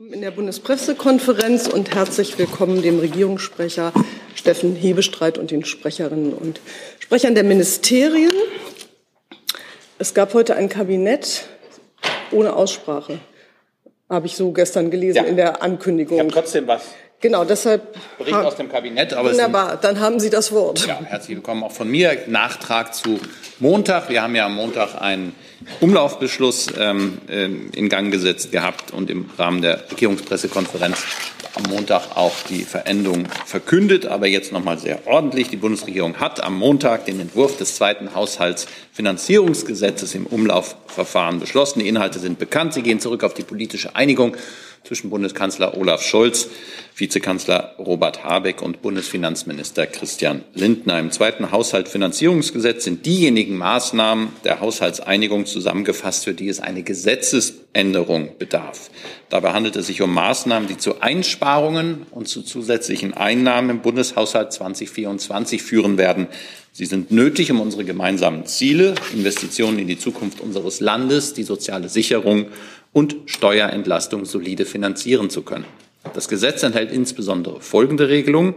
In der Bundespressekonferenz und herzlich willkommen dem Regierungssprecher Steffen Hebestreit und den Sprecherinnen und Sprechern der Ministerien. Es gab heute ein Kabinett ohne Aussprache, habe ich so gestern gelesen ja. in der Ankündigung. Ich habe trotzdem was. Genau, deshalb. Bericht aus dem Kabinett. Aber wunderbar, dann haben Sie das Wort. Ja, herzlich willkommen auch von mir. Nachtrag zu Montag. Wir haben ja am Montag einen Umlaufbeschluss ähm, äh, in Gang gesetzt gehabt und im Rahmen der Regierungspressekonferenz am Montag auch die Veränderung verkündet, aber jetzt noch mal sehr ordentlich. Die Bundesregierung hat am Montag den Entwurf des zweiten Haushaltsfinanzierungsgesetzes im Umlaufverfahren beschlossen. Die Inhalte sind bekannt. Sie gehen zurück auf die politische Einigung zwischen Bundeskanzler Olaf Scholz, Vizekanzler Robert Habeck und Bundesfinanzminister Christian Lindner. Im zweiten Haushaltsfinanzierungsgesetz sind diejenigen Maßnahmen der Haushaltseinigung zusammengefasst, für die es eine Gesetzesänderung bedarf. Dabei handelt es sich um Maßnahmen, die zu Einsparungen und zu zusätzlichen Einnahmen im Bundeshaushalt 2024 führen werden. Sie sind nötig, um unsere gemeinsamen Ziele, Investitionen in die Zukunft unseres Landes, die soziale Sicherung und Steuerentlastung solide finanzieren zu können. Das Gesetz enthält insbesondere folgende Regelungen.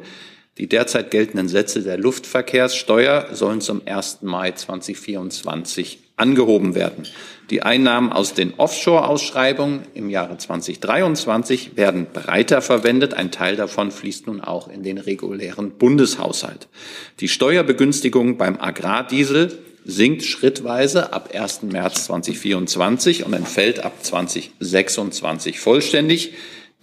Die derzeit geltenden Sätze der Luftverkehrssteuer sollen zum 1. Mai 2024 angehoben werden. Die Einnahmen aus den Offshore-Ausschreibungen im Jahre 2023 werden breiter verwendet. Ein Teil davon fließt nun auch in den regulären Bundeshaushalt. Die Steuerbegünstigung beim Agrardiesel sinkt schrittweise ab 1. März 2024 und entfällt ab 2026 vollständig.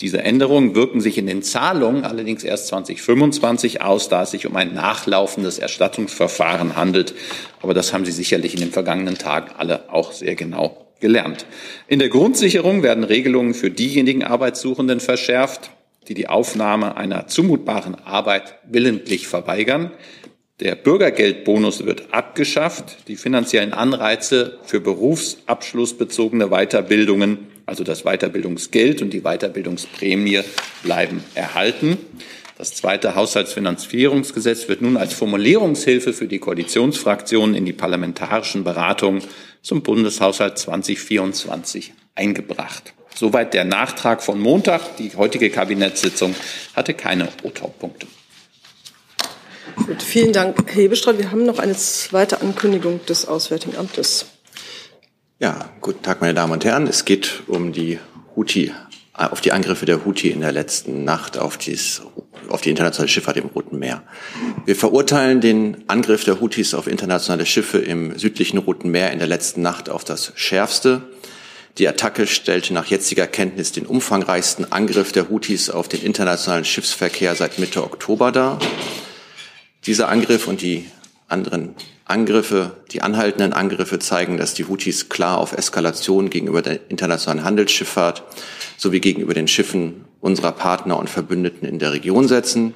Diese Änderungen wirken sich in den Zahlungen allerdings erst 2025 aus, da es sich um ein nachlaufendes Erstattungsverfahren handelt. Aber das haben Sie sicherlich in den vergangenen Tagen alle auch sehr genau gelernt. In der Grundsicherung werden Regelungen für diejenigen Arbeitssuchenden verschärft, die die Aufnahme einer zumutbaren Arbeit willentlich verweigern. Der Bürgergeldbonus wird abgeschafft. Die finanziellen Anreize für berufsabschlussbezogene Weiterbildungen, also das Weiterbildungsgeld und die Weiterbildungsprämie, bleiben erhalten. Das zweite Haushaltsfinanzierungsgesetz wird nun als Formulierungshilfe für die Koalitionsfraktionen in die parlamentarischen Beratungen zum Bundeshaushalt 2024 eingebracht. Soweit der Nachtrag von Montag. Die heutige Kabinettssitzung hatte keine O-Top-Punkte. Gut, vielen Dank, Herr Hebestreit. Wir haben noch eine zweite Ankündigung des Auswärtigen Amtes. Ja, guten Tag, meine Damen und Herren. Es geht um die Houthi, auf die Angriffe der Houthi in der letzten Nacht auf, dies, auf die internationale Schifffahrt im Roten Meer. Wir verurteilen den Angriff der Houthis auf internationale Schiffe im südlichen Roten Meer in der letzten Nacht auf das Schärfste. Die Attacke stellte nach jetziger Kenntnis den umfangreichsten Angriff der Houthis auf den internationalen Schiffsverkehr seit Mitte Oktober dar. Dieser Angriff und die anderen Angriffe, die anhaltenden Angriffe zeigen, dass die Houthis klar auf Eskalation gegenüber der internationalen Handelsschifffahrt sowie gegenüber den Schiffen unserer Partner und Verbündeten in der Region setzen.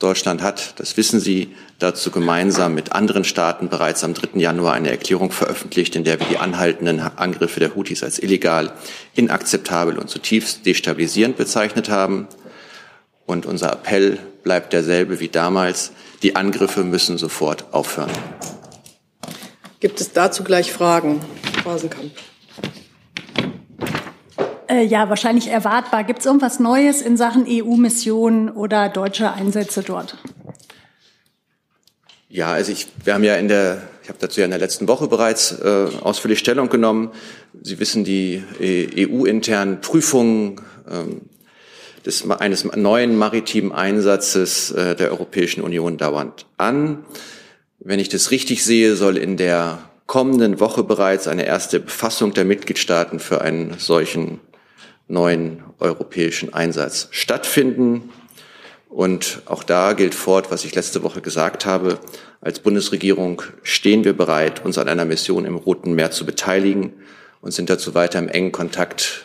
Deutschland hat, das wissen Sie, dazu gemeinsam mit anderen Staaten bereits am 3. Januar eine Erklärung veröffentlicht, in der wir die anhaltenden Angriffe der Houthis als illegal, inakzeptabel und zutiefst destabilisierend bezeichnet haben. Und unser Appell bleibt derselbe wie damals. Die Angriffe müssen sofort aufhören. Gibt es dazu gleich Fragen? Rasenkamp. Äh, ja, wahrscheinlich erwartbar. Gibt es irgendwas Neues in Sachen EU-Missionen oder deutsche Einsätze dort? Ja, also ich, wir haben ja in der, ich habe dazu ja in der letzten Woche bereits äh, ausführlich Stellung genommen. Sie wissen, die äh, EU-internen Prüfungen ähm, des, eines neuen maritimen Einsatzes äh, der Europäischen Union dauernd an. Wenn ich das richtig sehe, soll in der kommenden Woche bereits eine erste Befassung der Mitgliedstaaten für einen solchen neuen europäischen Einsatz stattfinden. Und auch da gilt fort, was ich letzte Woche gesagt habe. Als Bundesregierung stehen wir bereit, uns an einer Mission im Roten Meer zu beteiligen und sind dazu weiter im engen Kontakt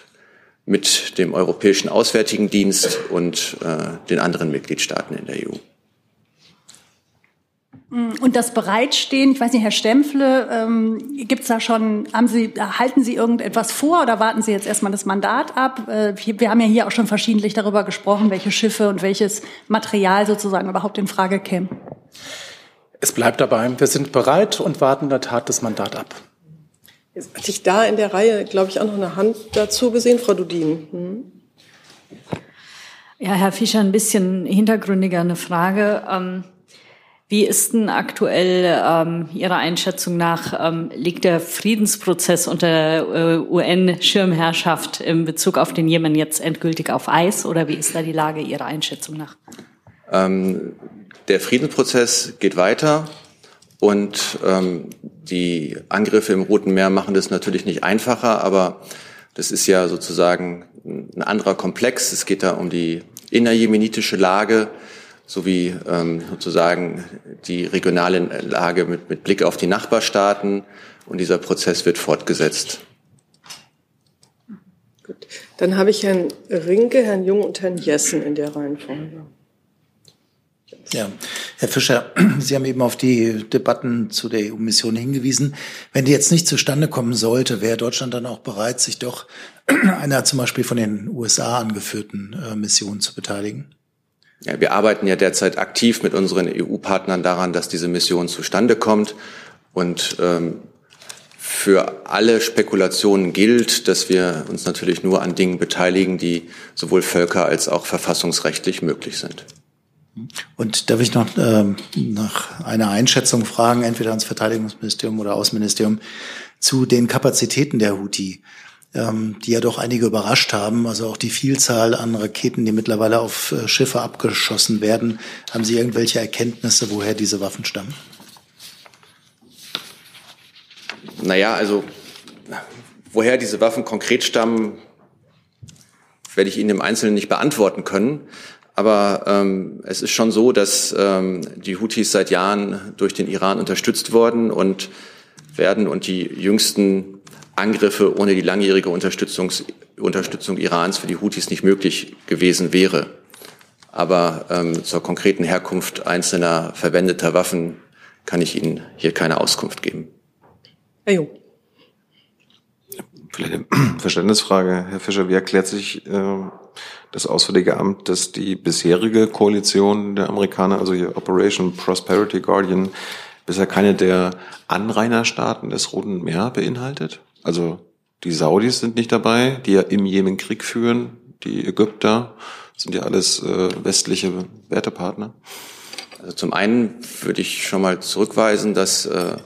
mit dem Europäischen Auswärtigen Dienst und äh, den anderen Mitgliedstaaten in der EU. Und das Bereitstehen, ich weiß nicht, Herr Stempfle, ähm, gibt es da schon, haben Sie, halten Sie irgendetwas vor oder warten Sie jetzt erstmal das Mandat ab? Äh, wir haben ja hier auch schon verschiedentlich darüber gesprochen, welche Schiffe und welches Material sozusagen überhaupt in Frage käme. Es bleibt dabei, wir sind bereit und warten in der Tat das Mandat ab. Jetzt hatte ich da in der Reihe, glaube ich, auch noch eine Hand dazu gesehen, Frau Dudin. Hm? Ja, Herr Fischer, ein bisschen hintergründiger eine Frage. Ähm, wie ist denn aktuell ähm, Ihrer Einschätzung nach, ähm, liegt der Friedensprozess unter äh, UN-Schirmherrschaft in Bezug auf den Jemen jetzt endgültig auf Eis oder wie ist da die Lage Ihrer Einschätzung nach? Ähm, der Friedensprozess geht weiter und ähm, die Angriffe im Roten Meer machen das natürlich nicht einfacher, aber das ist ja sozusagen ein anderer Komplex. Es geht da um die innerjemenitische Lage sowie ähm, sozusagen die regionale Lage mit, mit Blick auf die Nachbarstaaten. Und dieser Prozess wird fortgesetzt. Gut. Dann habe ich Herrn Rinke, Herrn Jung und Herrn Jessen in der Reihenfolge. Ja, Herr Fischer, Sie haben eben auf die Debatten zu der EU-Mission hingewiesen. Wenn die jetzt nicht zustande kommen sollte, wäre Deutschland dann auch bereit, sich doch einer zum Beispiel von den USA angeführten äh, Mission zu beteiligen? Ja, wir arbeiten ja derzeit aktiv mit unseren EU-Partnern daran, dass diese Mission zustande kommt. Und ähm, für alle Spekulationen gilt, dass wir uns natürlich nur an Dingen beteiligen, die sowohl völker- als auch verfassungsrechtlich möglich sind. Und darf ich noch ähm, nach einer Einschätzung fragen, entweder ans Verteidigungsministerium oder Außenministerium, zu den Kapazitäten der Houthi? ähm, die ja doch einige überrascht haben. Also auch die Vielzahl an Raketen, die mittlerweile auf äh, Schiffe abgeschossen werden. Haben Sie irgendwelche Erkenntnisse, woher diese Waffen stammen? Naja, also woher diese Waffen konkret stammen, werde ich Ihnen im Einzelnen nicht beantworten können. Aber ähm, es ist schon so, dass ähm, die Houthis seit Jahren durch den Iran unterstützt worden und werden und die jüngsten Angriffe ohne die langjährige Unterstützung, Unterstützung Irans für die Houthis nicht möglich gewesen wäre. Aber ähm, zur konkreten Herkunft einzelner verwendeter Waffen kann ich Ihnen hier keine Auskunft geben. Herr Jung. Vielleicht eine Verständnisfrage, Herr Fischer. Wie erklärt sich äh, das Auswärtige Amt, dass die bisherige Koalition der Amerikaner, also hier Operation Prosperity Guardian, bisher keine der Anrainerstaaten des Roten Meer beinhaltet? Also die Saudis sind nicht dabei, die ja im Jemen Krieg führen. Die Ägypter sind ja alles äh, westliche Wertepartner. Also zum einen würde ich schon mal zurückweisen, dass äh,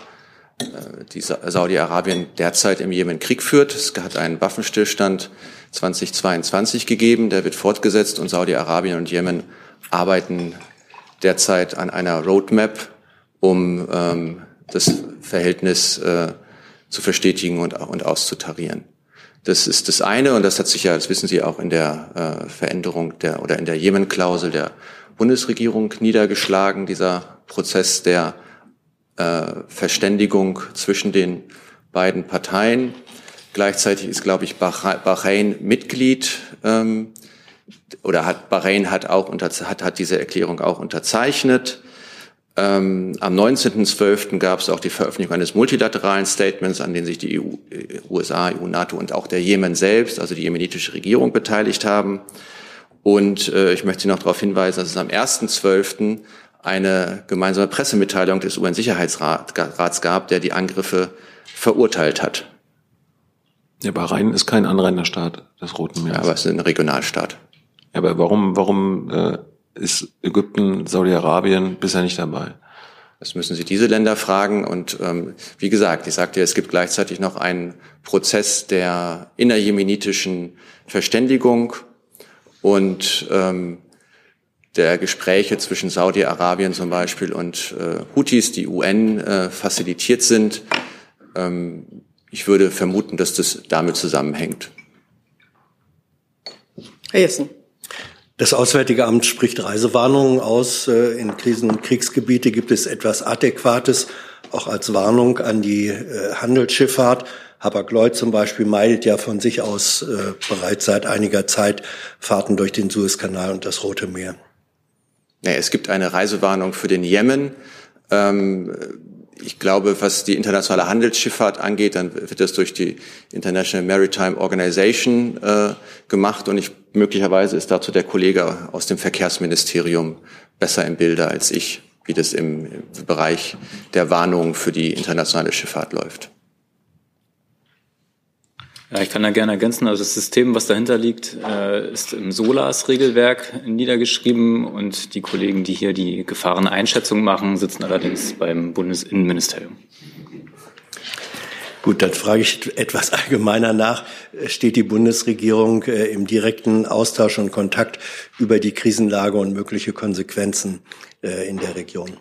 äh die Saudi-Arabien derzeit im Jemen Krieg führt. Es hat einen Waffenstillstand 2022 gegeben, der wird fortgesetzt und Saudi-Arabien und Jemen arbeiten derzeit an einer Roadmap, um ähm, das Verhältnis äh, zu verstetigen und, und auszutarieren. Das ist das eine und das hat sich ja, das wissen Sie auch in der äh, Veränderung der oder in der Jemen-Klausel der Bundesregierung niedergeschlagen, dieser Prozess der äh, Verständigung zwischen den beiden Parteien. Gleichzeitig ist, glaube ich, Bahrain Mitglied ähm, oder hat Bahrain hat auch unter, hat, hat diese Erklärung auch unterzeichnet. Ähm, am 19.12. gab es auch die Veröffentlichung eines multilateralen Statements, an dem sich die EU, äh, USA, EU, NATO und auch der Jemen selbst, also die jemenitische Regierung, beteiligt haben. Und äh, ich möchte Sie noch darauf hinweisen, dass es am 1.12. eine gemeinsame Pressemitteilung des UN-Sicherheitsrats gab, der die Angriffe verurteilt hat. Ja, Bahrain ist kein Anrainerstaat des Roten Meeres. Ja, aber es ist ein Regionalstaat. Ja, aber warum, warum äh, ist Ägypten, Saudi-Arabien bisher nicht dabei. Das müssen Sie diese Länder fragen. Und ähm, wie gesagt, ich sagte, es gibt gleichzeitig noch einen Prozess der innerjemenitischen Verständigung und ähm, der Gespräche zwischen Saudi-Arabien zum Beispiel und äh, Houthis, die UN äh, facilitiert sind. Ähm, ich würde vermuten, dass das damit zusammenhängt. Herr Jessen. Das Auswärtige Amt spricht Reisewarnungen aus. Äh, in Krisen- und Kriegsgebiete gibt es etwas Adäquates, auch als Warnung an die äh, Handelsschifffahrt. Hapag-Lloyd zum Beispiel meidet ja von sich aus äh, bereits seit einiger Zeit Fahrten durch den Suezkanal und das Rote Meer. Ja, es gibt eine Reisewarnung für den Jemen. Ähm, ich glaube, was die internationale Handelsschifffahrt angeht, dann wird das durch die International Maritime Organization äh, gemacht und ich, möglicherweise ist dazu der Kollege aus dem Verkehrsministerium besser im Bilde als ich, wie das im, im Bereich der Warnung für die internationale Schifffahrt läuft. Ja, ich kann da gerne ergänzen. Also das System, was dahinter liegt, äh, ist im SOLAS-Regelwerk niedergeschrieben und die Kollegen, die hier die Gefahreneinschätzung machen, sitzen allerdings beim Bundesinnenministerium. Gut, dann frage ich etwas allgemeiner nach. Steht die Bundesregierung äh, im direkten Austausch und Kontakt über die Krisenlage und mögliche Konsequenzen äh, in der Region?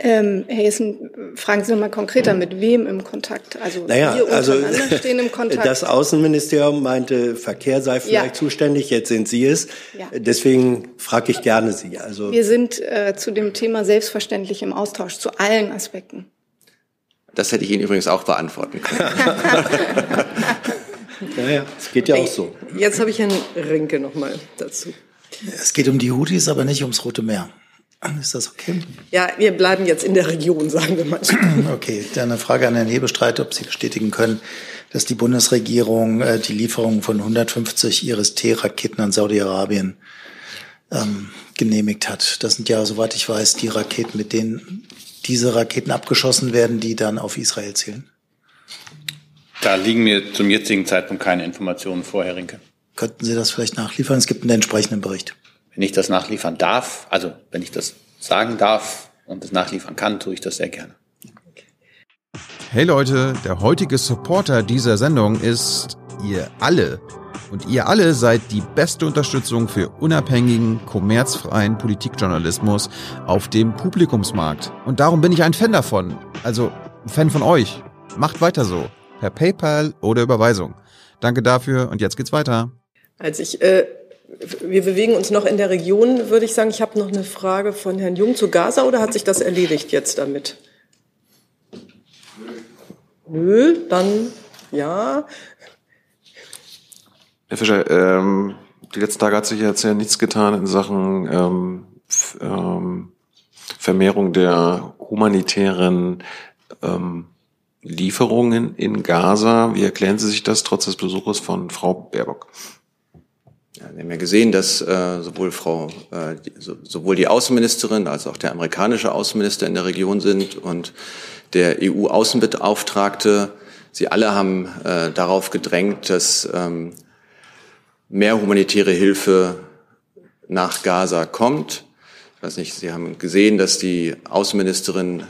Ähm, Herr Hessen, fragen Sie noch mal konkreter, mit wem im Kontakt? Also naja, wir also stehen im Kontakt. Das Außenministerium meinte, Verkehr sei vielleicht ja. zuständig, jetzt sind Sie es. Ja. Deswegen frage ich gerne Sie. Also wir sind äh, zu dem Thema selbstverständlich im Austausch, zu allen Aspekten. Das hätte ich Ihnen übrigens auch beantworten können. ja, ja, es geht ja auch so. Jetzt habe ich Herrn Rinke noch mal dazu. Es geht um die Houthis, aber nicht ums Rote Meer. Ist das okay? Ja, wir bleiben jetzt in der Region, sagen wir mal. Okay, dann eine Frage an Herrn Hebestreit, ob Sie bestätigen können, dass die Bundesregierung äh, die Lieferung von 150 Iris-T-Raketen an Saudi-Arabien ähm, genehmigt hat. Das sind ja, soweit ich weiß, die Raketen, mit denen diese Raketen abgeschossen werden, die dann auf Israel zielen. Da liegen mir zum jetzigen Zeitpunkt keine Informationen vor, Herr Rinke. Könnten Sie das vielleicht nachliefern? Es gibt einen entsprechenden Bericht wenn ich das nachliefern darf, also wenn ich das sagen darf und es nachliefern kann, tue ich das sehr gerne. Hey Leute, der heutige Supporter dieser Sendung ist ihr alle. Und ihr alle seid die beste Unterstützung für unabhängigen, kommerzfreien Politikjournalismus auf dem Publikumsmarkt. Und darum bin ich ein Fan davon. Also ein Fan von euch. Macht weiter so. Per PayPal oder Überweisung. Danke dafür und jetzt geht's weiter. Als ich äh, wir bewegen uns noch in der Region, würde ich sagen. Ich habe noch eine Frage von Herrn Jung zu Gaza oder hat sich das erledigt jetzt damit? Nö, dann ja. Herr Fischer, ähm, die letzten Tage hat sich jetzt ja nichts getan in Sachen ähm, ähm, Vermehrung der humanitären ähm, Lieferungen in Gaza. Wie erklären Sie sich das trotz des Besuches von Frau Baerbock? Ja, wir haben ja gesehen, dass äh, sowohl Frau, äh, die, so, sowohl die Außenministerin als auch der amerikanische Außenminister in der Region sind und der EU-Außenbeauftragte. Sie alle haben äh, darauf gedrängt, dass ähm, mehr humanitäre Hilfe nach Gaza kommt. Ich weiß nicht, Sie haben gesehen, dass die Außenministerin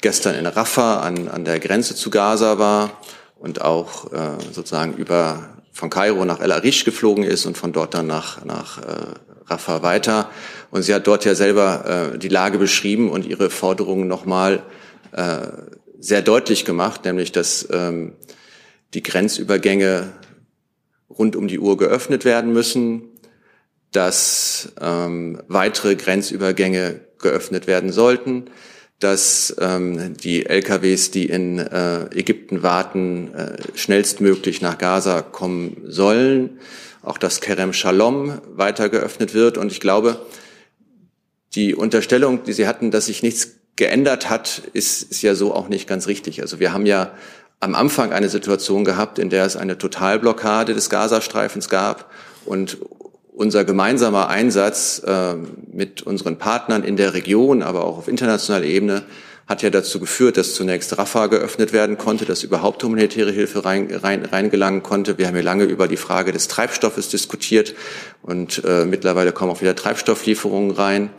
gestern in Rafah an, an der Grenze zu Gaza war und auch äh, sozusagen über von Kairo nach El Arish geflogen ist und von dort dann nach, nach äh, Rafah weiter. Und sie hat dort ja selber äh, die Lage beschrieben und ihre Forderungen nochmal äh, sehr deutlich gemacht, nämlich dass ähm, die Grenzübergänge rund um die Uhr geöffnet werden müssen, dass ähm, weitere Grenzübergänge geöffnet werden sollten, dass ähm, die LKWs, die in äh, Ägypten warten, äh, schnellstmöglich nach Gaza kommen sollen. Auch dass Kerem Shalom weiter geöffnet wird. Und ich glaube, die Unterstellung, die Sie hatten, dass sich nichts geändert hat, ist, ist ja so auch nicht ganz richtig. Also wir haben ja am Anfang eine Situation gehabt, in der es eine Totalblockade des Gazastreifens gab und unser gemeinsamer Einsatz äh, mit unseren Partnern in der Region, aber auch auf internationaler Ebene hat ja dazu geführt, dass zunächst Rafah geöffnet werden konnte, dass überhaupt humanitäre Hilfe rein, rein, reingelangen konnte. Wir haben ja lange über die Frage des Treibstoffes diskutiert und äh, mittlerweile kommen auch wieder Treibstofflieferungen rein.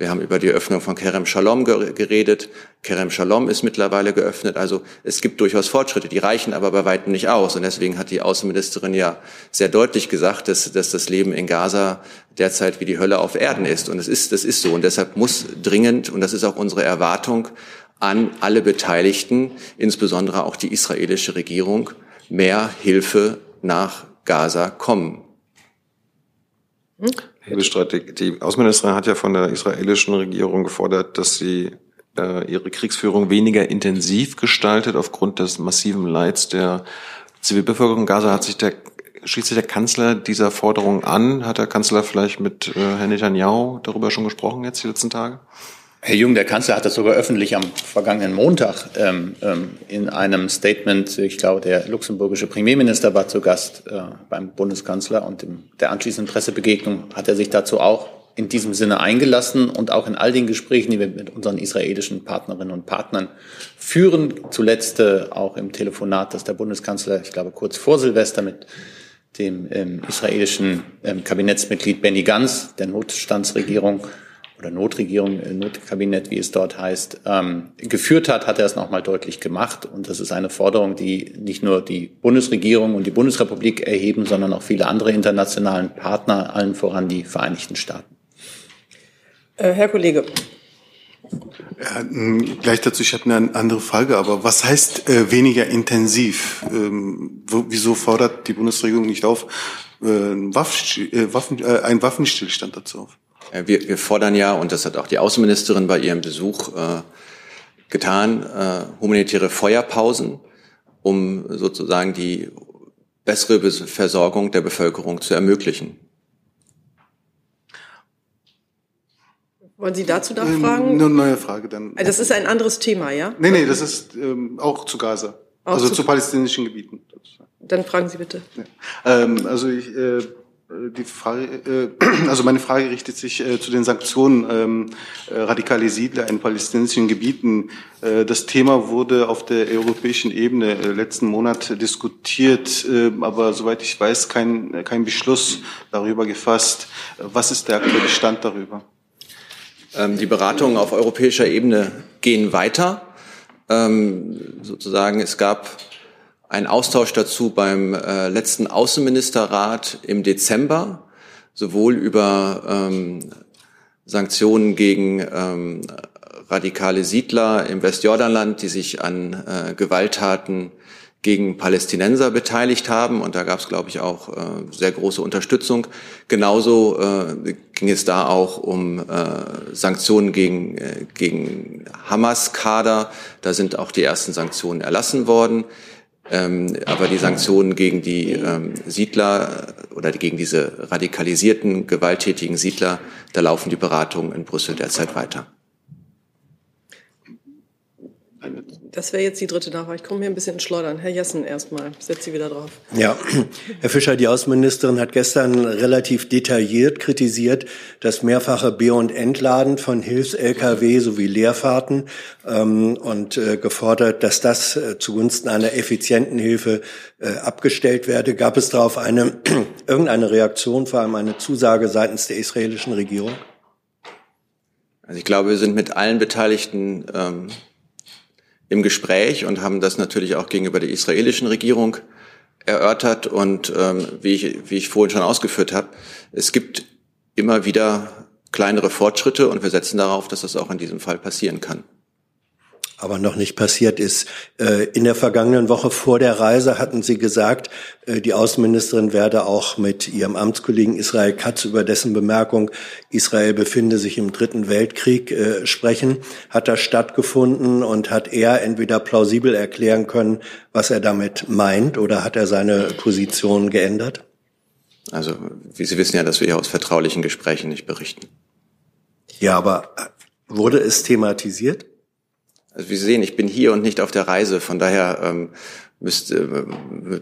Wir haben über die Öffnung von Kerem Shalom geredet. Kerem Shalom ist mittlerweile geöffnet. Also es gibt durchaus Fortschritte, die reichen aber bei weitem nicht aus. Und deswegen hat die Außenministerin ja sehr deutlich gesagt, dass, dass das Leben in Gaza derzeit wie die Hölle auf Erden ist. Und es ist, das ist so. Und deshalb muss dringend, und das ist auch unsere Erwartung an alle Beteiligten, insbesondere auch die israelische Regierung, mehr Hilfe nach Gaza kommen. Bestreit, die, die Außenministerin hat ja von der israelischen Regierung gefordert, dass sie äh, ihre Kriegsführung weniger intensiv gestaltet aufgrund des massiven Leids der Zivilbevölkerung. Gaza hat sich der schließt sich der Kanzler dieser Forderung an? Hat der Kanzler vielleicht mit äh, Herrn Netanyahu darüber schon gesprochen jetzt die letzten Tage? Herr Jung, der Kanzler hat das sogar öffentlich am vergangenen Montag ähm, ähm, in einem Statement, ich glaube, der luxemburgische Premierminister war zu Gast äh, beim Bundeskanzler und in der anschließenden Pressebegegnung hat er sich dazu auch in diesem Sinne eingelassen und auch in all den Gesprächen, die wir mit unseren israelischen Partnerinnen und Partnern führen, zuletzt äh, auch im Telefonat, das der Bundeskanzler, ich glaube, kurz vor Silvester mit dem ähm, israelischen ähm, Kabinettsmitglied Benny Gantz, der Notstandsregierung oder Notregierung, äh, Notkabinett, wie es dort heißt, ähm, geführt hat, hat er es nochmal deutlich gemacht. Und das ist eine Forderung, die nicht nur die Bundesregierung und die Bundesrepublik erheben, sondern auch viele andere internationalen Partner, allen voran die Vereinigten Staaten. Äh, Herr Kollege. Ja, gleich dazu, ich habe eine andere Frage, aber was heißt äh, weniger intensiv? Ähm, wo, wieso fordert die Bundesregierung nicht auf, äh, Waffen, äh, Waffen, äh, einen Waffenstillstand dazu auf? Wir, wir fordern ja, und das hat auch die Außenministerin bei ihrem Besuch äh, getan, äh, humanitäre Feuerpausen, um sozusagen die bessere Versorgung der Bevölkerung zu ermöglichen. Wollen Sie dazu da fragen? Eine neue Frage dann. Also das ist ein anderes Thema, ja? Nee, nee, das ist ähm, auch zu Gaza. Auch also zu, zu palästinensischen Gebieten. Dann fragen Sie bitte. Ja. Ähm, also ich, äh, die Frage, äh, also meine Frage richtet sich äh, zu den Sanktionen ähm, äh, radikale Siedler in palästinensischen Gebieten. Äh, das Thema wurde auf der europäischen Ebene äh, letzten Monat diskutiert, äh, aber soweit ich weiß, kein, kein Beschluss darüber gefasst. Was ist der aktuelle Stand darüber? Ähm, die Beratungen auf europäischer Ebene gehen weiter. Ähm, sozusagen, es gab einen Austausch dazu beim äh, letzten Außenministerrat im Dezember, sowohl über ähm, Sanktionen gegen ähm, radikale Siedler im Westjordanland, die sich an äh, Gewalttaten gegen Palästinenser beteiligt haben. Und da gab es, glaube ich, auch äh, sehr große Unterstützung. Genauso äh, ging es da auch um äh, Sanktionen gegen, äh, gegen Hamas-Kader. Da sind auch die ersten Sanktionen erlassen worden. Ähm, aber die Sanktionen gegen die ähm, Siedler oder gegen diese radikalisierten, gewalttätigen Siedler, da laufen die Beratungen in Brüssel derzeit weiter. Das wäre jetzt die dritte Nachfrage. Ich komme hier ein bisschen ins Schleudern. Herr Jessen erstmal. Setz Sie wieder drauf. Ja, Herr Fischer, die Außenministerin hat gestern relativ detailliert kritisiert, das mehrfache B- und Entladen von Hilfs-Lkw sowie Leerfahrten ähm, und äh, gefordert, dass das äh, zugunsten einer effizienten Hilfe äh, abgestellt werde. Gab es darauf eine irgendeine Reaktion, vor allem eine Zusage seitens der israelischen Regierung? Also ich glaube, wir sind mit allen Beteiligten ähm, im Gespräch und haben das natürlich auch gegenüber der israelischen Regierung erörtert. Und ähm, wie, ich, wie ich vorhin schon ausgeführt habe, es gibt immer wieder kleinere Fortschritte und wir setzen darauf, dass das auch in diesem Fall passieren kann aber noch nicht passiert ist. Äh, in der vergangenen Woche vor der Reise hatten Sie gesagt, äh, die Außenministerin werde auch mit ihrem Amtskollegen Israel Katz über dessen Bemerkung, Israel befinde sich im Dritten Weltkrieg, äh, sprechen. Hat das stattgefunden und hat er entweder plausibel erklären können, was er damit meint, oder hat er seine Position geändert? Also, wie Sie wissen ja, dass wir hier aus vertraulichen Gesprächen nicht berichten. Ja, aber wurde es thematisiert? Also wie Sie sehen, ich bin hier und nicht auf der Reise. Von daher ähm, müsst, äh,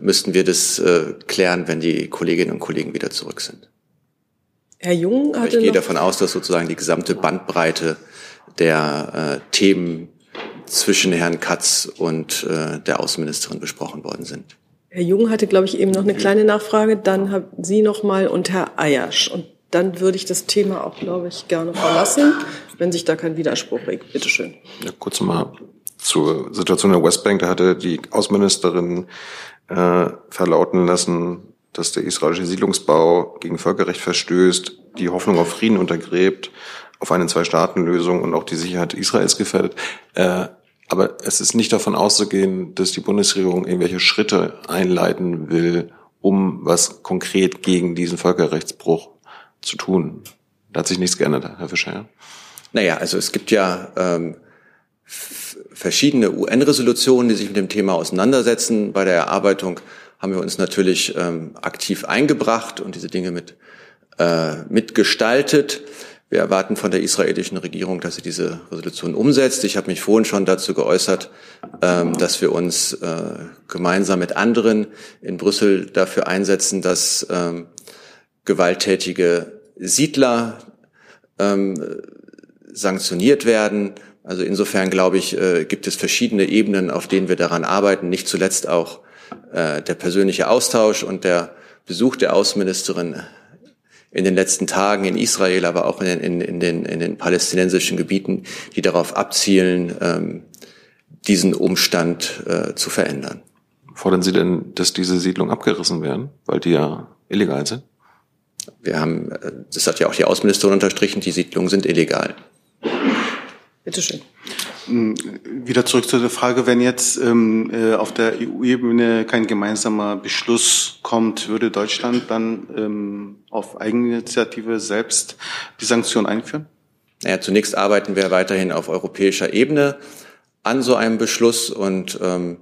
müssten wir das äh, klären, wenn die Kolleginnen und Kollegen wieder zurück sind. Herr Jung hatte Ich gehe davon aus, dass sozusagen die gesamte Bandbreite der äh, Themen zwischen Herrn Katz und äh, der Außenministerin besprochen worden sind. Herr Jung hatte, glaube ich, eben noch eine kleine Nachfrage. Dann haben Sie noch mal und Herr Eiersch. Und dann würde ich das Thema auch, glaube ich, gerne verlassen, wenn sich da kein Widerspruch regt. Bitte schön. Ja, kurz mal zur Situation der Westbank. Da hatte die Außenministerin äh, verlauten lassen, dass der israelische Siedlungsbau gegen Völkerrecht verstößt, die Hoffnung auf Frieden untergräbt, auf eine Zwei-Staaten-Lösung und auch die Sicherheit Israels gefährdet. Äh, aber es ist nicht davon auszugehen, dass die Bundesregierung irgendwelche Schritte einleiten will, um was konkret gegen diesen Völkerrechtsbruch zu tun. Da hat sich nichts geändert, Herr Fischer. Ja? Naja, also es gibt ja ähm, verschiedene UN-Resolutionen, die sich mit dem Thema auseinandersetzen. Bei der Erarbeitung haben wir uns natürlich ähm, aktiv eingebracht und diese Dinge mit äh, mitgestaltet. Wir erwarten von der israelischen Regierung, dass sie diese Resolution umsetzt. Ich habe mich vorhin schon dazu geäußert, ähm, dass wir uns äh, gemeinsam mit anderen in Brüssel dafür einsetzen, dass ähm, gewalttätige Siedler ähm, sanktioniert werden. Also insofern glaube ich, äh, gibt es verschiedene Ebenen, auf denen wir daran arbeiten. Nicht zuletzt auch äh, der persönliche Austausch und der Besuch der Außenministerin in den letzten Tagen in Israel, aber auch in den, in, in den, in den palästinensischen Gebieten, die darauf abzielen, ähm, diesen Umstand äh, zu verändern. Fordern Sie denn, dass diese Siedlungen abgerissen werden, weil die ja illegal sind? Wir haben, das hat ja auch die Außenministerin unterstrichen, die Siedlungen sind illegal. Bitte schön. Hm, wieder zurück zu der Frage, wenn jetzt ähm, äh, auf der EU-Ebene kein gemeinsamer Beschluss kommt, würde Deutschland dann ähm, auf Eigeninitiative selbst die Sanktionen einführen? Naja, zunächst arbeiten wir weiterhin auf europäischer Ebene an so einem Beschluss und ähm,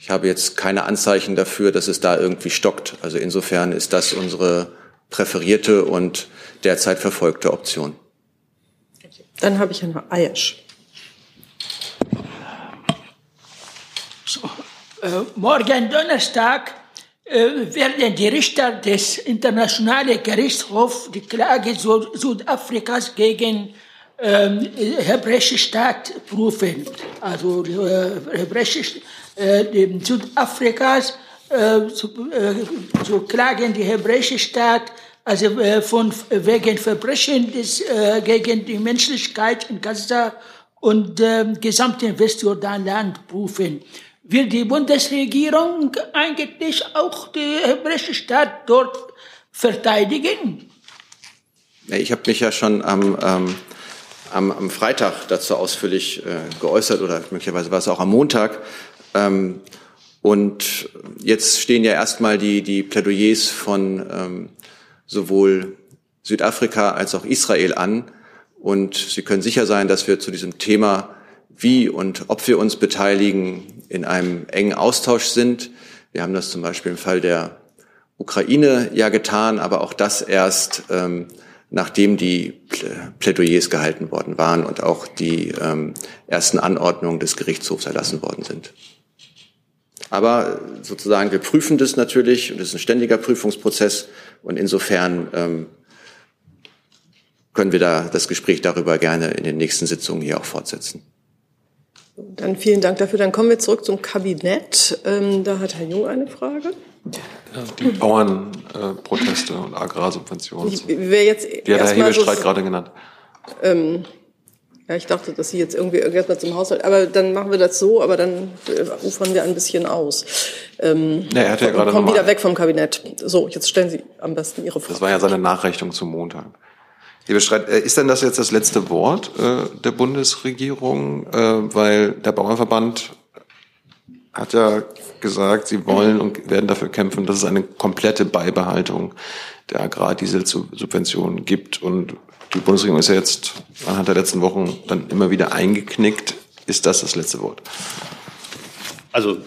ich habe jetzt keine Anzeichen dafür, dass es da irgendwie stockt. Also insofern ist das unsere präferierte und derzeit verfolgte Option. Dann habe ich Herrn Ayers. So, äh, morgen Donnerstag äh, werden die Richter des Internationalen Gerichtshofs die Klage Südafrikas gegen ähm, hebräische Staat prüfen. Also äh, hebräische äh, Südafrikas äh, zu, äh, zu klagen die hebräische Staat also äh, von wegen Verbrechen des, äh, gegen die Menschlichkeit in Gaza und äh, gesamten Westjordanland prüfen. Will die Bundesregierung eigentlich auch die hebräische Staat dort verteidigen? Ich habe mich ja schon am, ähm, am, am Freitag dazu ausführlich äh, geäußert oder möglicherweise war es auch am Montag. Ähm, und jetzt stehen ja erstmal die, die Plädoyers von ähm, sowohl Südafrika als auch Israel an. Und Sie können sicher sein, dass wir zu diesem Thema, wie und ob wir uns beteiligen, in einem engen Austausch sind. Wir haben das zum Beispiel im Fall der Ukraine ja getan, aber auch das erst, ähm, nachdem die Plädoyers gehalten worden waren und auch die ähm, ersten Anordnungen des Gerichtshofs erlassen worden sind. Aber sozusagen, wir prüfen das natürlich und es ist ein ständiger Prüfungsprozess und insofern ähm, können wir da das Gespräch darüber gerne in den nächsten Sitzungen hier auch fortsetzen. Dann vielen Dank dafür. Dann kommen wir zurück zum Kabinett. Ähm, da hat Herr Jung eine Frage. Die Bauernproteste äh, und Agrarsubventionen. Wer jetzt die hat Herr Hebestreit so, gerade genannt. Ähm, ja, ich dachte, dass Sie jetzt irgendwie irgendwas zum Haushalt, aber dann machen wir das so, aber dann äh, ufern wir ein bisschen aus. Ähm, ja, er hat ja gerade kommen wieder weg vom Kabinett. So, jetzt stellen Sie am besten Ihre Frage. Das war ja seine Nachrechnung zum Montag. Liebe Streit, äh, ist denn das jetzt das letzte Wort äh, der Bundesregierung? Äh, weil der Bauernverband hat ja gesagt, sie wollen und werden dafür kämpfen, dass es eine komplette Beibehaltung der Agrardieselsubventionen gibt. Und die Bundesregierung ist ja jetzt anhand der letzten Wochen dann immer wieder eingeknickt. Ist das das letzte Wort? Also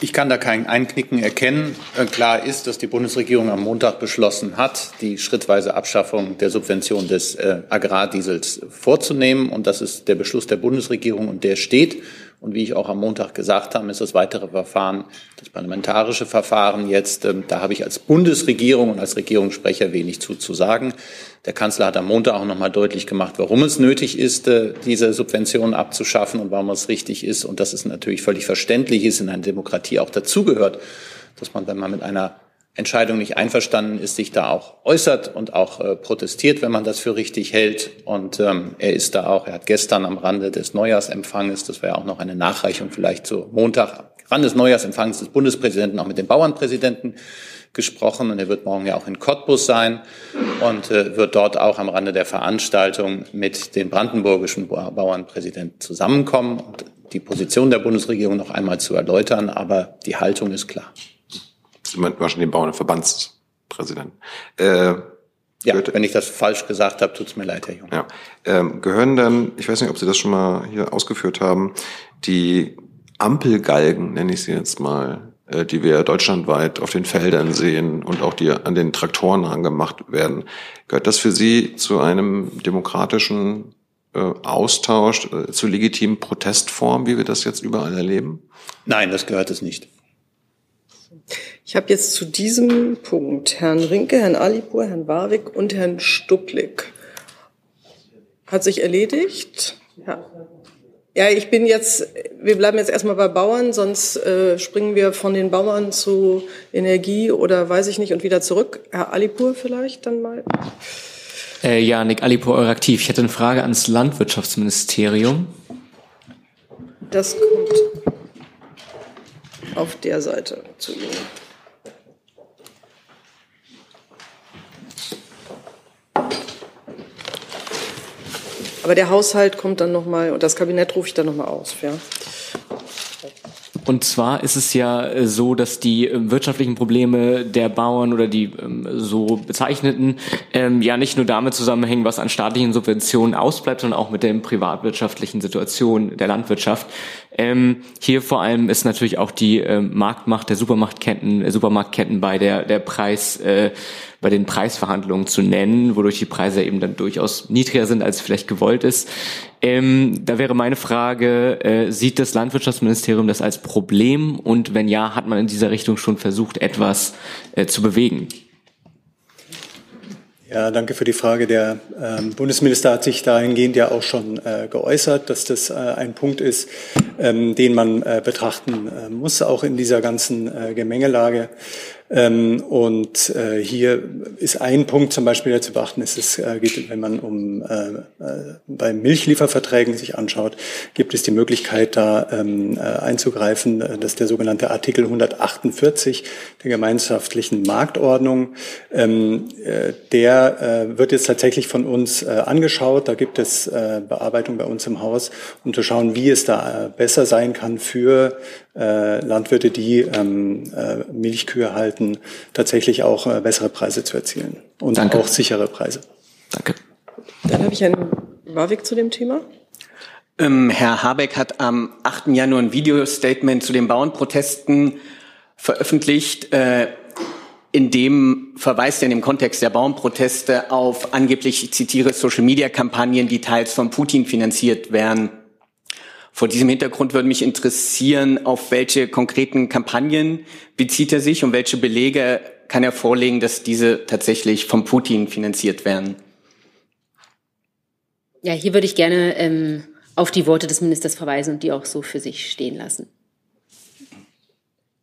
ich kann da kein Einknicken erkennen. Äh, klar ist, dass die Bundesregierung am Montag beschlossen hat, die schrittweise Abschaffung der Subvention des äh, Agrardiesels vorzunehmen. Und das ist der Beschluss der Bundesregierung und der steht. Und wie ich auch am Montag gesagt habe, ist das weitere Verfahren, das parlamentarische Verfahren jetzt, ähm, da habe ich als Bundesregierung und als Regierungssprecher wenig zu, zu sagen. Der Kanzler hat am Montag auch noch mal deutlich gemacht, warum es nötig ist, äh, diese Subventionen abzuschaffen und warum es richtig ist und dass es natürlich völlig verständlich ist, in einer Demokratie auch dazugehört, dass man, wenn man mit einer Entscheidung nicht einverstanden ist, sich da auch äußert und auch äh, protestiert, wenn man das für richtig hält. Und ähm, er ist da auch, er hat gestern am Rande des Neujahrsempfanges, das wäre auch noch eine Nachreichung vielleicht zu Montag, Rande des Neujahrsempfanges des Bundespräsidenten auch mit dem Bauernpräsidenten gesprochen und er wird morgen ja auch in Cottbus sein und äh, wird dort auch am Rande der Veranstaltung mit den brandenburgischen Bauernpräsidenten zusammenkommen und die Position der Bundesregierung noch einmal zu erläutern, aber die Haltung ist klar. Sie meinten wahrscheinlich den Bauernverbandspräsidenten. Äh, ja, wenn ich das falsch gesagt habe, tut es mir leid, Herr Jung. Ja. Ähm, gehören dann, ich weiß nicht, ob Sie das schon mal hier ausgeführt haben, die Ampelgalgen, nenne ich sie jetzt mal, äh, die wir deutschlandweit auf den Feldern sehen und auch die an den Traktoren angemacht werden. Gehört das für Sie zu einem demokratischen äh, Austausch, äh, zu legitimen Protestformen, wie wir das jetzt überall erleben? Nein, das gehört es nicht. Ich habe jetzt zu diesem Punkt Herrn Rinke, Herrn Alipur, Herrn Warwick und Herrn Stucklik. hat sich erledigt. Ja. Ja, ich bin jetzt, wir bleiben jetzt erstmal bei Bauern, sonst äh, springen wir von den Bauern zu Energie oder weiß ich nicht und wieder zurück. Herr Alipur vielleicht dann mal. Äh, ja, Nick Alipur, Euraktiv. Ich hätte eine Frage ans Landwirtschaftsministerium. Das kommt auf der Seite zu Ihnen. Aber der Haushalt kommt dann nochmal und das Kabinett rufe ich dann nochmal aus. Ja. Und zwar ist es ja äh, so, dass die äh, wirtschaftlichen Probleme der Bauern oder die ähm, so bezeichneten ähm, ja nicht nur damit zusammenhängen, was an staatlichen Subventionen ausbleibt, sondern auch mit der privatwirtschaftlichen Situation der Landwirtschaft. Ähm, hier vor allem ist natürlich auch die äh, Marktmacht der Supermarktketten, äh, Supermarktketten bei der der Preis äh, bei den Preisverhandlungen zu nennen, wodurch die Preise eben dann durchaus niedriger sind, als vielleicht gewollt ist. Ähm, da wäre meine Frage, äh, sieht das Landwirtschaftsministerium das als Problem und wenn ja, hat man in dieser Richtung schon versucht, etwas äh, zu bewegen? Ja, danke für die Frage. Der ähm, Bundesminister hat sich dahingehend ja auch schon äh, geäußert, dass das äh, ein Punkt ist, ähm, den man äh, betrachten äh, muss, auch in dieser ganzen äh, Gemengelage. Ähm, und äh, hier ist ein Punkt zum Beispiel, der zu beachten ist, es äh, geht, wenn man um äh, bei Milchlieferverträgen sich anschaut, gibt es die Möglichkeit, da ähm, äh, einzugreifen, dass der sogenannte Artikel 148 der gemeinschaftlichen Marktordnung, ähm, äh, der wird jetzt tatsächlich von uns angeschaut. Da gibt es Bearbeitung bei uns im Haus, um zu schauen, wie es da besser sein kann für äh, Landwirte, die ähm, äh, Milchkühe halten, tatsächlich auch äh, bessere Preise zu erzielen und Danke. auch sichere Preise. Danke. Dann habe ich einen Warwick zu dem Thema. Ähm, Herr Habeck hat am 8. Januar ein Videostatement zu den Bauernprotesten veröffentlicht. Äh, in dem verweist er in dem Kontext der Bauernproteste auf angeblich, ich zitiere, Social-Media-Kampagnen, die teils von Putin finanziert werden. Vor diesem Hintergrund würde mich interessieren, auf welche konkreten Kampagnen bezieht er sich und welche Belege kann er vorlegen, dass diese tatsächlich von Putin finanziert werden? Ja, hier würde ich gerne ähm, auf die Worte des Ministers verweisen und die auch so für sich stehen lassen.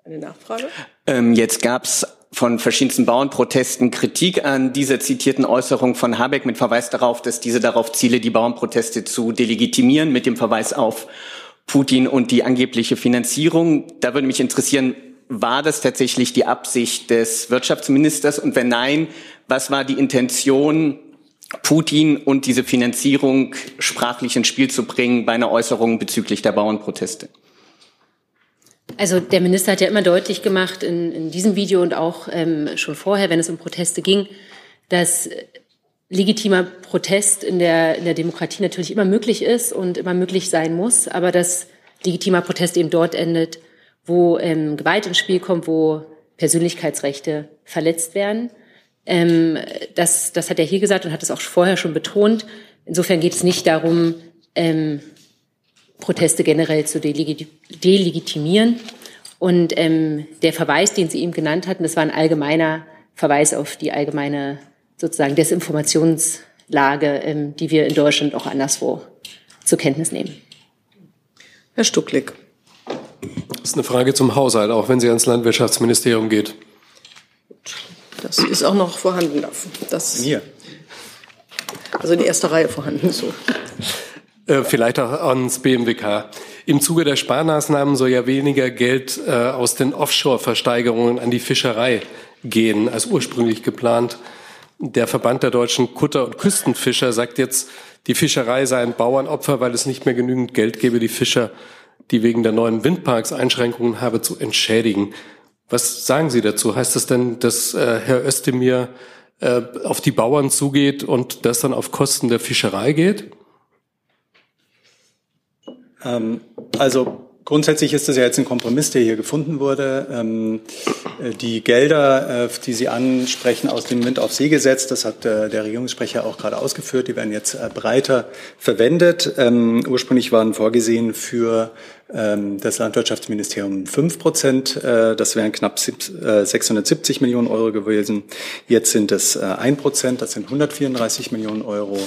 Eine Nachfrage? Ähm, jetzt gab es von verschiedensten Bauernprotesten Kritik an dieser zitierten Äußerung von Habeck mit Verweis darauf, dass diese darauf ziele, die Bauernproteste zu delegitimieren, mit dem Verweis auf Putin und die angebliche Finanzierung. Da würde mich interessieren, war das tatsächlich die Absicht des Wirtschaftsministers? Und wenn nein, was war die Intention, Putin und diese Finanzierung sprachlich ins Spiel zu bringen bei einer Äußerung bezüglich der Bauernproteste? Also der Minister hat ja immer deutlich gemacht in, in diesem Video und auch ähm, schon vorher, wenn es um Proteste ging, dass legitimer Protest in der, in der Demokratie natürlich immer möglich ist und immer möglich sein muss, aber dass legitimer Protest eben dort endet, wo ähm, Gewalt ins Spiel kommt, wo Persönlichkeitsrechte verletzt werden. Ähm, das, das hat er hier gesagt und hat es auch vorher schon betont. Insofern geht es nicht darum, ähm, Proteste generell zu delegitimieren. Und ähm, der Verweis, den Sie eben genannt hatten, das war ein allgemeiner Verweis auf die allgemeine sozusagen Desinformationslage, ähm, die wir in Deutschland auch anderswo zur Kenntnis nehmen. Herr Stucklick. Das ist eine Frage zum Haushalt, auch wenn sie ans Landwirtschaftsministerium geht. Das ist auch noch vorhanden. Das Mir. Also in erster Reihe vorhanden, so. Äh, vielleicht auch ans BMWK. Im Zuge der Sparmaßnahmen soll ja weniger Geld äh, aus den Offshore-Versteigerungen an die Fischerei gehen, als ursprünglich geplant. Der Verband der deutschen Kutter- und Küstenfischer sagt jetzt, die Fischerei sei ein Bauernopfer, weil es nicht mehr genügend Geld gebe, die Fischer, die wegen der neuen Windparks Einschränkungen habe, zu entschädigen. Was sagen Sie dazu? Heißt das denn, dass äh, Herr Özdemir äh, auf die Bauern zugeht und das dann auf Kosten der Fischerei geht? Ähm, also grundsätzlich ist das ja jetzt ein Kompromiss, der hier gefunden wurde. Ähm, äh, die Gelder, äh, die Sie ansprechen aus dem Wind auf See Gesetz, das hat äh, der Regierungssprecher auch gerade ausgeführt, die werden jetzt breiter verwendet. Ähm, ursprünglich waren vorgesehen für das Landwirtschaftsministerium 5 Prozent. Äh, das wären knapp 670 äh, Millionen Euro gewesen. Jetzt sind es 1 Prozent, das sind 134 Millionen Euro.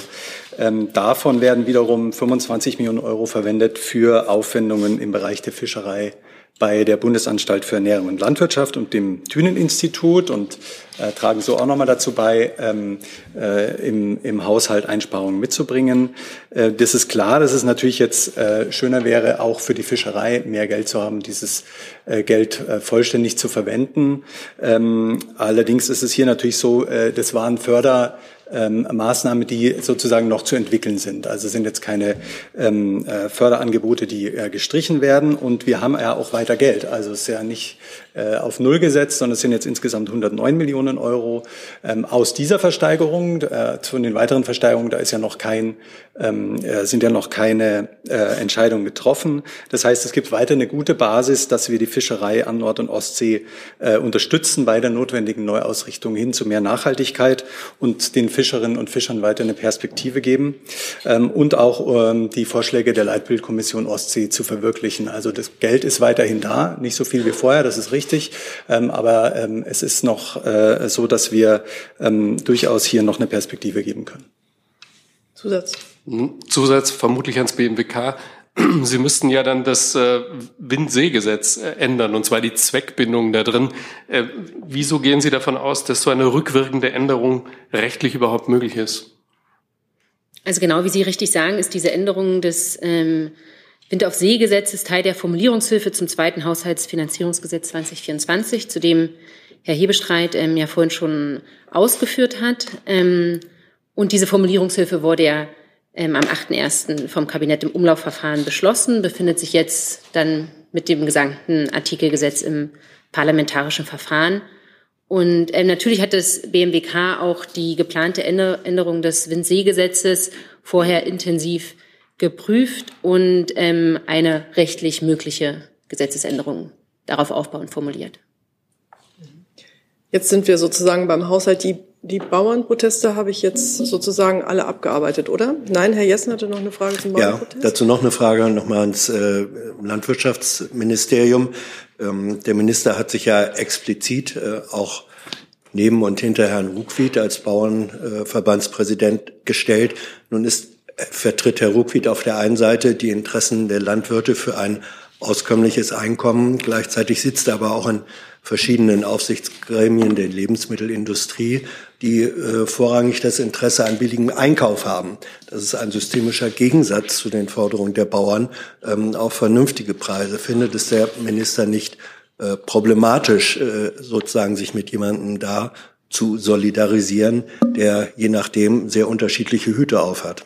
Ähm, davon werden wiederum 25 Millionen Euro verwendet für Aufwendungen im Bereich der Fischerei bei der Bundesanstalt für Ernährung und Landwirtschaft und dem Thünen-Institut und äh, tragen so auch nochmal dazu bei, ähm, äh, im, im Haushalt Einsparungen mitzubringen. Äh, das ist klar, dass es natürlich jetzt äh, schöner wäre, auch für die Fischerei mehr Geld zu haben, dieses äh, Geld äh, vollständig zu verwenden. Ähm, allerdings ist es hier natürlich so, äh, das waren Förder ähm, Maßnahmen, die sozusagen noch zu entwickeln sind. Also sind jetzt keine ähm, äh, Förderangebote, die äh, gestrichen werden. Und wir haben ja auch weiter Geld. Also es ist ja nicht äh, auf Null gesetzt, sondern es sind jetzt insgesamt 109 Millionen Euro. Ähm, aus dieser Versteigerung, äh, von den weiteren Versteigerungen, da ist ja noch kein, ähm, äh, sind ja noch keine äh, Entscheidungen getroffen. Das heißt, es gibt weiter eine gute Basis, dass wir die Fischerei an Nord- und Ostsee äh, unterstützen bei der notwendigen Neuausrichtung hin zu mehr Nachhaltigkeit und den Fischerinnen und Fischern weiter eine Perspektive geben ähm, und auch ähm, die Vorschläge der Leitbildkommission Ostsee zu verwirklichen. Also das Geld ist weiterhin da, nicht so viel wie vorher, das ist richtig, ähm, aber ähm, es ist noch äh, so, dass wir ähm, durchaus hier noch eine Perspektive geben können. Zusatz. Hm, Zusatz vermutlich ans BMWK. Sie müssten ja dann das äh, Windseegesetz äh, ändern, und zwar die Zweckbindung da drin. Äh, wieso gehen Sie davon aus, dass so eine rückwirkende Änderung rechtlich überhaupt möglich ist? Also genau wie Sie richtig sagen, ist diese Änderung des ähm, Wind auf See-Gesetzes Teil der Formulierungshilfe zum zweiten Haushaltsfinanzierungsgesetz 2024, zu dem Herr Hebestreit ähm, ja vorhin schon ausgeführt hat. Ähm, und diese Formulierungshilfe wurde ja ähm, am 8.1. vom Kabinett im Umlaufverfahren beschlossen, befindet sich jetzt dann mit dem gesamten Artikelgesetz im parlamentarischen Verfahren. Und ähm, natürlich hat das BMWK auch die geplante Änderung des Windsee-Gesetzes vorher intensiv geprüft und ähm, eine rechtlich mögliche Gesetzesänderung darauf aufbauend formuliert. Jetzt sind wir sozusagen beim Haushalt. Die die Bauernproteste habe ich jetzt sozusagen alle abgearbeitet, oder? Nein, Herr Jessen hatte noch eine Frage zum Bauernprotest. Ja, dazu noch eine Frage nochmal ans äh, Landwirtschaftsministerium. Ähm, der Minister hat sich ja explizit äh, auch neben und hinter Herrn Ruckwied als Bauernverbandspräsident gestellt. Nun ist, vertritt Herr Ruckwied auf der einen Seite die Interessen der Landwirte für ein auskömmliches Einkommen. Gleichzeitig sitzt er aber auch in verschiedenen Aufsichtsgremien der Lebensmittelindustrie, die äh, vorrangig das Interesse an billigem Einkauf haben. Das ist ein systemischer Gegensatz zu den Forderungen der Bauern ähm, auf vernünftige Preise. Findet es der Minister nicht äh, problematisch, äh, sozusagen sich mit jemandem da zu solidarisieren, der je nachdem sehr unterschiedliche Hüte aufhat?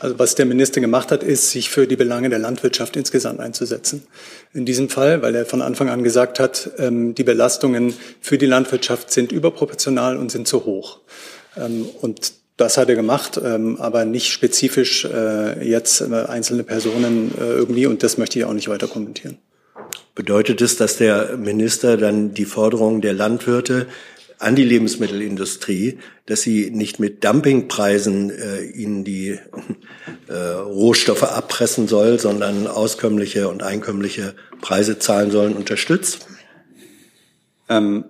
Also was der Minister gemacht hat, ist, sich für die Belange der Landwirtschaft insgesamt einzusetzen. In diesem Fall, weil er von Anfang an gesagt hat, ähm, die Belastungen für die Landwirtschaft sind überproportional und sind zu hoch. Ähm, und das hat er gemacht, ähm, aber nicht spezifisch äh, jetzt äh, einzelne Personen äh, irgendwie. Und das möchte ich auch nicht weiter kommentieren. Bedeutet es, dass der Minister dann die Forderungen der Landwirte an die Lebensmittelindustrie, dass sie nicht mit Dumpingpreisen äh, ihnen die äh, Rohstoffe abpressen soll, sondern auskömmliche und einkömmliche Preise zahlen sollen, unterstützt? Ähm,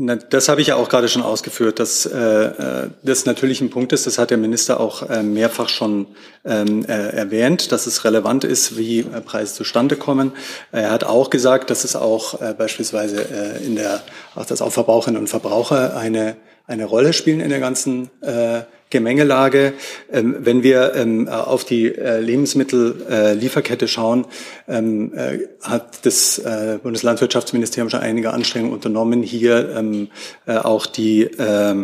na, das habe ich ja auch gerade schon ausgeführt, dass äh, äh, das natürlich ein Punkt ist, das hat der Minister auch äh, mehrfach schon ähm, äh, erwähnt, dass es relevant ist, wie äh, Preise zustande kommen. Er hat auch gesagt, dass es auch äh, beispielsweise äh, in der, auch dass auch Verbraucherinnen und Verbraucher eine eine Rolle spielen in der ganzen äh, Gemengelage. Ähm, wenn wir ähm, auf die äh, Lebensmittellieferkette äh, schauen, ähm, äh, hat das äh, Bundeslandwirtschaftsministerium schon einige Anstrengungen unternommen, hier äh, auch die, äh,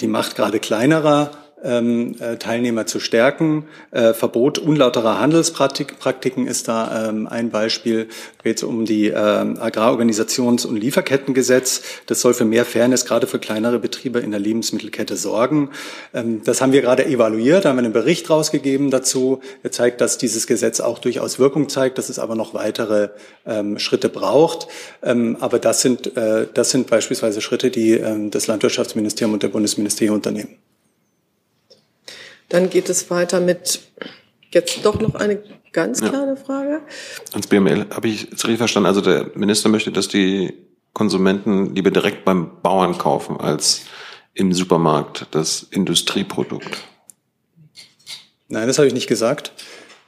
die Macht gerade kleinerer ähm, äh, Teilnehmer zu stärken. Äh, Verbot unlauterer Handelspraktiken ist da ähm, ein Beispiel. Geht es um die ähm, Agrarorganisations- und Lieferkettengesetz. Das soll für mehr Fairness gerade für kleinere Betriebe in der Lebensmittelkette sorgen. Ähm, das haben wir gerade evaluiert, haben einen Bericht rausgegeben dazu. Er zeigt, dass dieses Gesetz auch durchaus Wirkung zeigt, dass es aber noch weitere ähm, Schritte braucht. Ähm, aber das sind, äh, das sind beispielsweise Schritte, die ähm, das Landwirtschaftsministerium und der Bundesministerium unternehmen. Dann geht es weiter mit jetzt doch noch eine ganz kleine ja. Frage. Ans BML habe ich es richtig verstanden. Also der Minister möchte, dass die Konsumenten lieber direkt beim Bauern kaufen als im Supermarkt das Industrieprodukt. Nein, das habe ich nicht gesagt.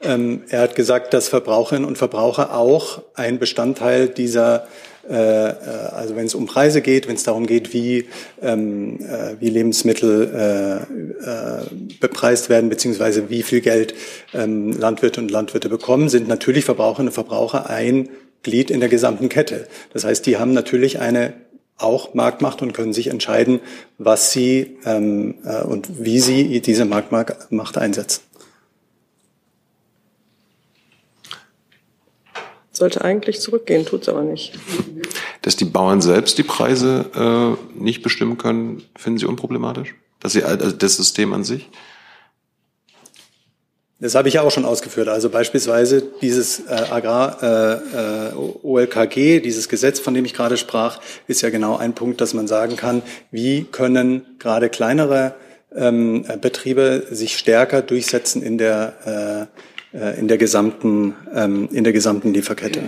Ähm, er hat gesagt, dass Verbraucherinnen und Verbraucher auch ein Bestandteil dieser also wenn es um Preise geht, wenn es darum geht, wie, ähm, äh, wie Lebensmittel äh, äh, bepreist werden, beziehungsweise wie viel Geld ähm, Landwirte und Landwirte bekommen, sind natürlich Verbraucherinnen und Verbraucher ein Glied in der gesamten Kette. Das heißt, die haben natürlich eine auch Marktmacht und können sich entscheiden, was sie ähm, äh, und wie sie diese Marktmacht einsetzen. Sollte eigentlich zurückgehen, tut es aber nicht. Dass die Bauern selbst die Preise äh, nicht bestimmen können, finden Sie unproblematisch? Dass sie also das System an sich? Das habe ich ja auch schon ausgeführt. Also beispielsweise dieses äh, Agrar äh, äh, OLKG, dieses Gesetz, von dem ich gerade sprach, ist ja genau ein Punkt, dass man sagen kann, wie können gerade kleinere ähm, Betriebe sich stärker durchsetzen in der äh, äh, in der gesamten, ähm, in der gesamten Lieferkette.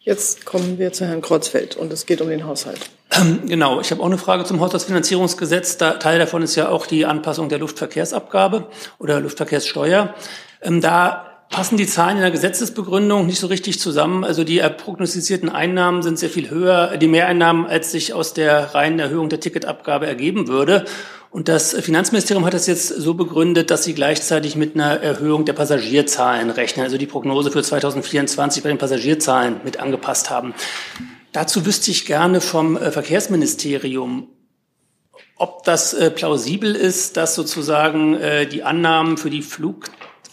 Jetzt kommen wir zu Herrn Kreuzfeld und es geht um den Haushalt. Genau, ich habe auch eine Frage zum Haushaltsfinanzierungsgesetz. Da, Teil davon ist ja auch die Anpassung der Luftverkehrsabgabe oder Luftverkehrssteuer. Ähm, da passen die Zahlen in der Gesetzesbegründung nicht so richtig zusammen. Also die prognostizierten Einnahmen sind sehr viel höher, die Mehreinnahmen, als sich aus der reinen Erhöhung der Ticketabgabe ergeben würde. Und das Finanzministerium hat das jetzt so begründet, dass sie gleichzeitig mit einer Erhöhung der Passagierzahlen rechnen, also die Prognose für 2024 bei den Passagierzahlen mit angepasst haben. Dazu wüsste ich gerne vom äh, Verkehrsministerium, ob das äh, plausibel ist, dass sozusagen äh, die Annahmen für die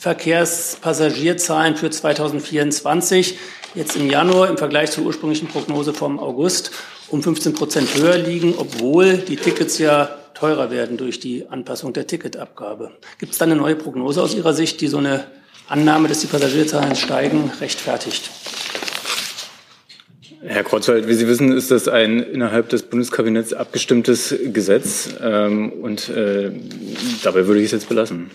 Flugverkehrspassagierzahlen für 2024 jetzt im Januar im Vergleich zur ursprünglichen Prognose vom August um 15 Prozent höher liegen, obwohl die Tickets ja teurer werden durch die Anpassung der Ticketabgabe. Gibt es da eine neue Prognose aus Ihrer Sicht, die so eine Annahme, dass die Passagierzahlen steigen, rechtfertigt? Herr Kreuzfeld, wie Sie wissen, ist das ein innerhalb des Bundeskabinetts abgestimmtes Gesetz ähm, und äh, dabei würde ich es jetzt belassen.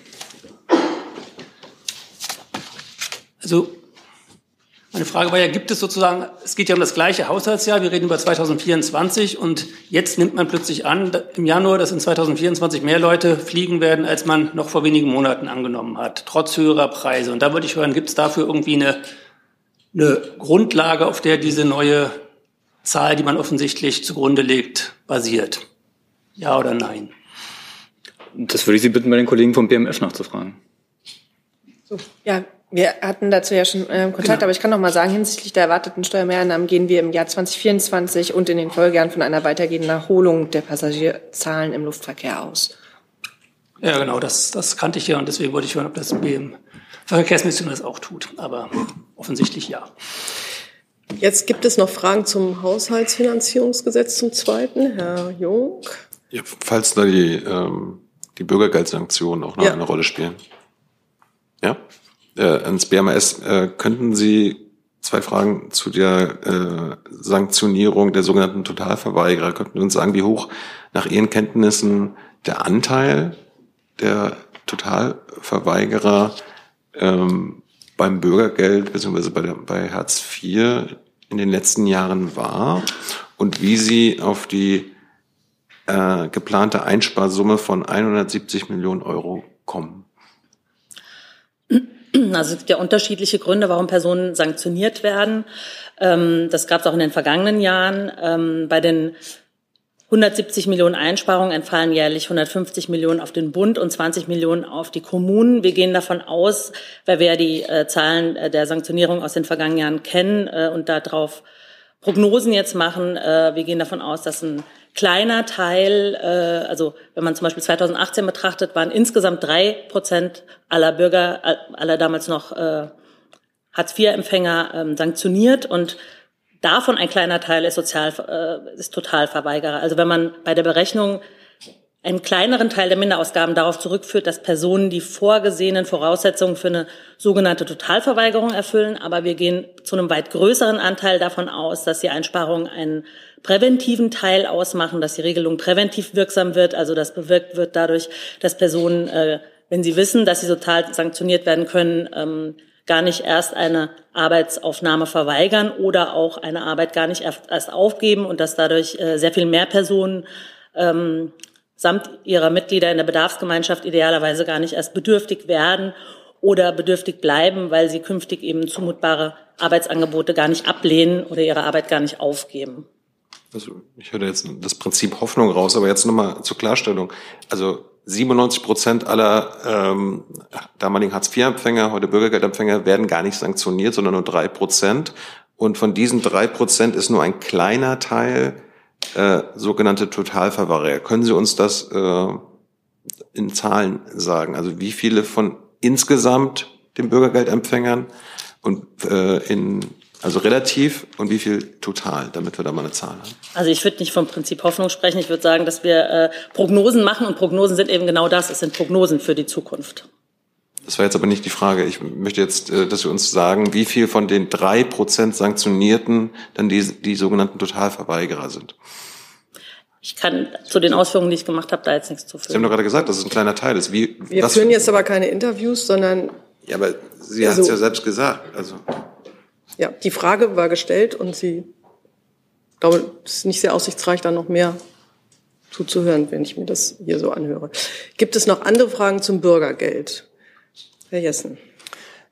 Also meine Frage war ja, gibt es sozusagen, es geht ja um das gleiche Haushaltsjahr, wir reden über 2024 und jetzt nimmt man plötzlich an, im Januar, dass in 2024 mehr Leute fliegen werden, als man noch vor wenigen Monaten angenommen hat, trotz höherer Preise. Und da würde ich hören, gibt es dafür irgendwie eine, eine Grundlage, auf der diese neue Zahl, die man offensichtlich zugrunde legt, basiert? Ja oder nein? Das würde ich Sie bitten, bei den Kollegen vom BMF nachzufragen. So, ja, wir hatten dazu ja schon äh, Kontakt, genau. aber ich kann noch mal sagen, hinsichtlich der erwarteten Steuermehreinnahmen gehen wir im Jahr 2024 und in den Folgejahren von einer weitergehenden Erholung der Passagierzahlen im Luftverkehr aus. Ja, genau, das, das kannte ich ja und deswegen wollte ich hören, ob das BM Verkehrsministerium das auch tut. Aber offensichtlich ja. Jetzt gibt es noch Fragen zum Haushaltsfinanzierungsgesetz zum zweiten. Herr Jung. Ja, falls da die, ähm, die Bürgergeldsanktionen auch noch ja. eine Rolle spielen. Ja? Äh, ans BMS. Äh, könnten Sie zwei Fragen zu der äh, Sanktionierung der sogenannten Totalverweigerer. Könnten Sie uns sagen, wie hoch nach Ihren Kenntnissen der Anteil der Totalverweigerer ähm, beim Bürgergeld bzw. Bei, bei Hartz IV in den letzten Jahren war und wie Sie auf die äh, geplante Einsparsumme von 170 Millionen Euro kommen? Also es gibt ja unterschiedliche Gründe, warum Personen sanktioniert werden. Ähm, das gab es auch in den vergangenen Jahren. Ähm, bei den 170 Millionen Einsparungen entfallen jährlich 150 Millionen auf den Bund und 20 Millionen auf die Kommunen. Wir gehen davon aus, weil wir ja die äh, Zahlen äh, der Sanktionierung aus den vergangenen Jahren kennen äh, und darauf Prognosen jetzt machen. wir gehen davon aus, dass ein kleiner Teil, äh, also wenn man zum Beispiel 2018 betrachtet, waren insgesamt drei Prozent aller Bürger, aller damals noch äh, Hartz-IV-Empfänger ähm, sanktioniert und davon ein kleiner Teil ist sozial äh, ist Totalverweigerer. Also wenn man bei der Berechnung einen kleineren Teil der Minderausgaben darauf zurückführt, dass Personen die vorgesehenen Voraussetzungen für eine sogenannte Totalverweigerung erfüllen. Aber wir gehen zu einem weit größeren Anteil davon aus, dass die Einsparungen einen präventiven Teil ausmachen, dass die Regelung präventiv wirksam wird, also dass bewirkt wird dadurch, dass Personen äh, wenn sie wissen, dass sie total sanktioniert werden können, ähm, gar nicht erst eine Arbeitsaufnahme verweigern oder auch eine Arbeit gar nicht erst aufgeben und dass dadurch äh, sehr viel mehr Personen ähm, samt ihrer Mitglieder in der Bedarfsgemeinschaft idealerweise gar nicht erst bedürftig werden oder bedürftig bleiben, weil sie künftig eben zumutbare Arbeitsangebote gar nicht ablehnen oder ihre Arbeit gar nicht aufgeben. Also ich höre jetzt das Prinzip Hoffnung raus, aber jetzt nochmal zur Klarstellung. Also 97 Prozent aller ähm, damaligen Hartz-IV-Empfänger, heute Bürgergeldempfänger, werden gar nicht sanktioniert, sondern nur drei Prozent. Und von diesen drei Prozent ist nur ein kleiner Teil äh, sogenannte Totalverwahrer. Können Sie uns das äh, in Zahlen sagen? Also wie viele von insgesamt den Bürgergeldempfängern und äh, in also relativ und wie viel total, damit wir da mal eine Zahl haben? Also ich würde nicht vom Prinzip Hoffnung sprechen. Ich würde sagen, dass wir äh, Prognosen machen und Prognosen sind eben genau das. Es sind Prognosen für die Zukunft. Das war jetzt aber nicht die Frage. Ich möchte jetzt, äh, dass Sie uns sagen, wie viel von den drei Prozent Sanktionierten dann die, die sogenannten Totalverweigerer sind. Ich kann zu den Ausführungen, die ich gemacht habe, da jetzt nichts zu fügen. Sie haben doch gerade gesagt, dass es ein kleiner Teil ist. Wie, Wir führen jetzt aber keine Interviews, sondern. Ja, aber Sie also, hat es ja selbst gesagt. Also. Ja, die Frage war gestellt und Sie, glaube, es ist nicht sehr aussichtsreich, da noch mehr zuzuhören, wenn ich mir das hier so anhöre. Gibt es noch andere Fragen zum Bürgergeld? Herr Jessen.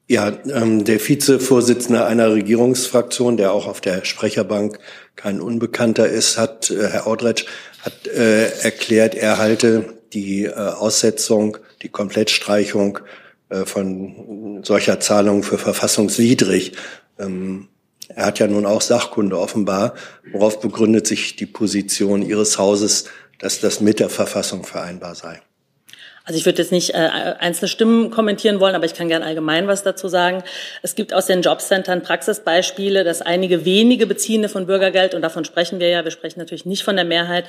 Ja, ähm, der Vizevorsitzende einer Regierungsfraktion, der auch auf der Sprecherbank kein Unbekannter ist, hat, äh, Herr Audretsch, hat äh, erklärt, er halte die äh, Aussetzung, die Komplettstreichung von solcher Zahlungen für verfassungswidrig. Ähm, er hat ja nun auch Sachkunde offenbar. Worauf begründet sich die Position Ihres Hauses, dass das mit der Verfassung vereinbar sei? Also ich würde jetzt nicht äh, einzelne Stimmen kommentieren wollen, aber ich kann gern allgemein was dazu sagen. Es gibt aus den Jobcentern Praxisbeispiele, dass einige wenige Beziehende von Bürgergeld, und davon sprechen wir ja, wir sprechen natürlich nicht von der Mehrheit,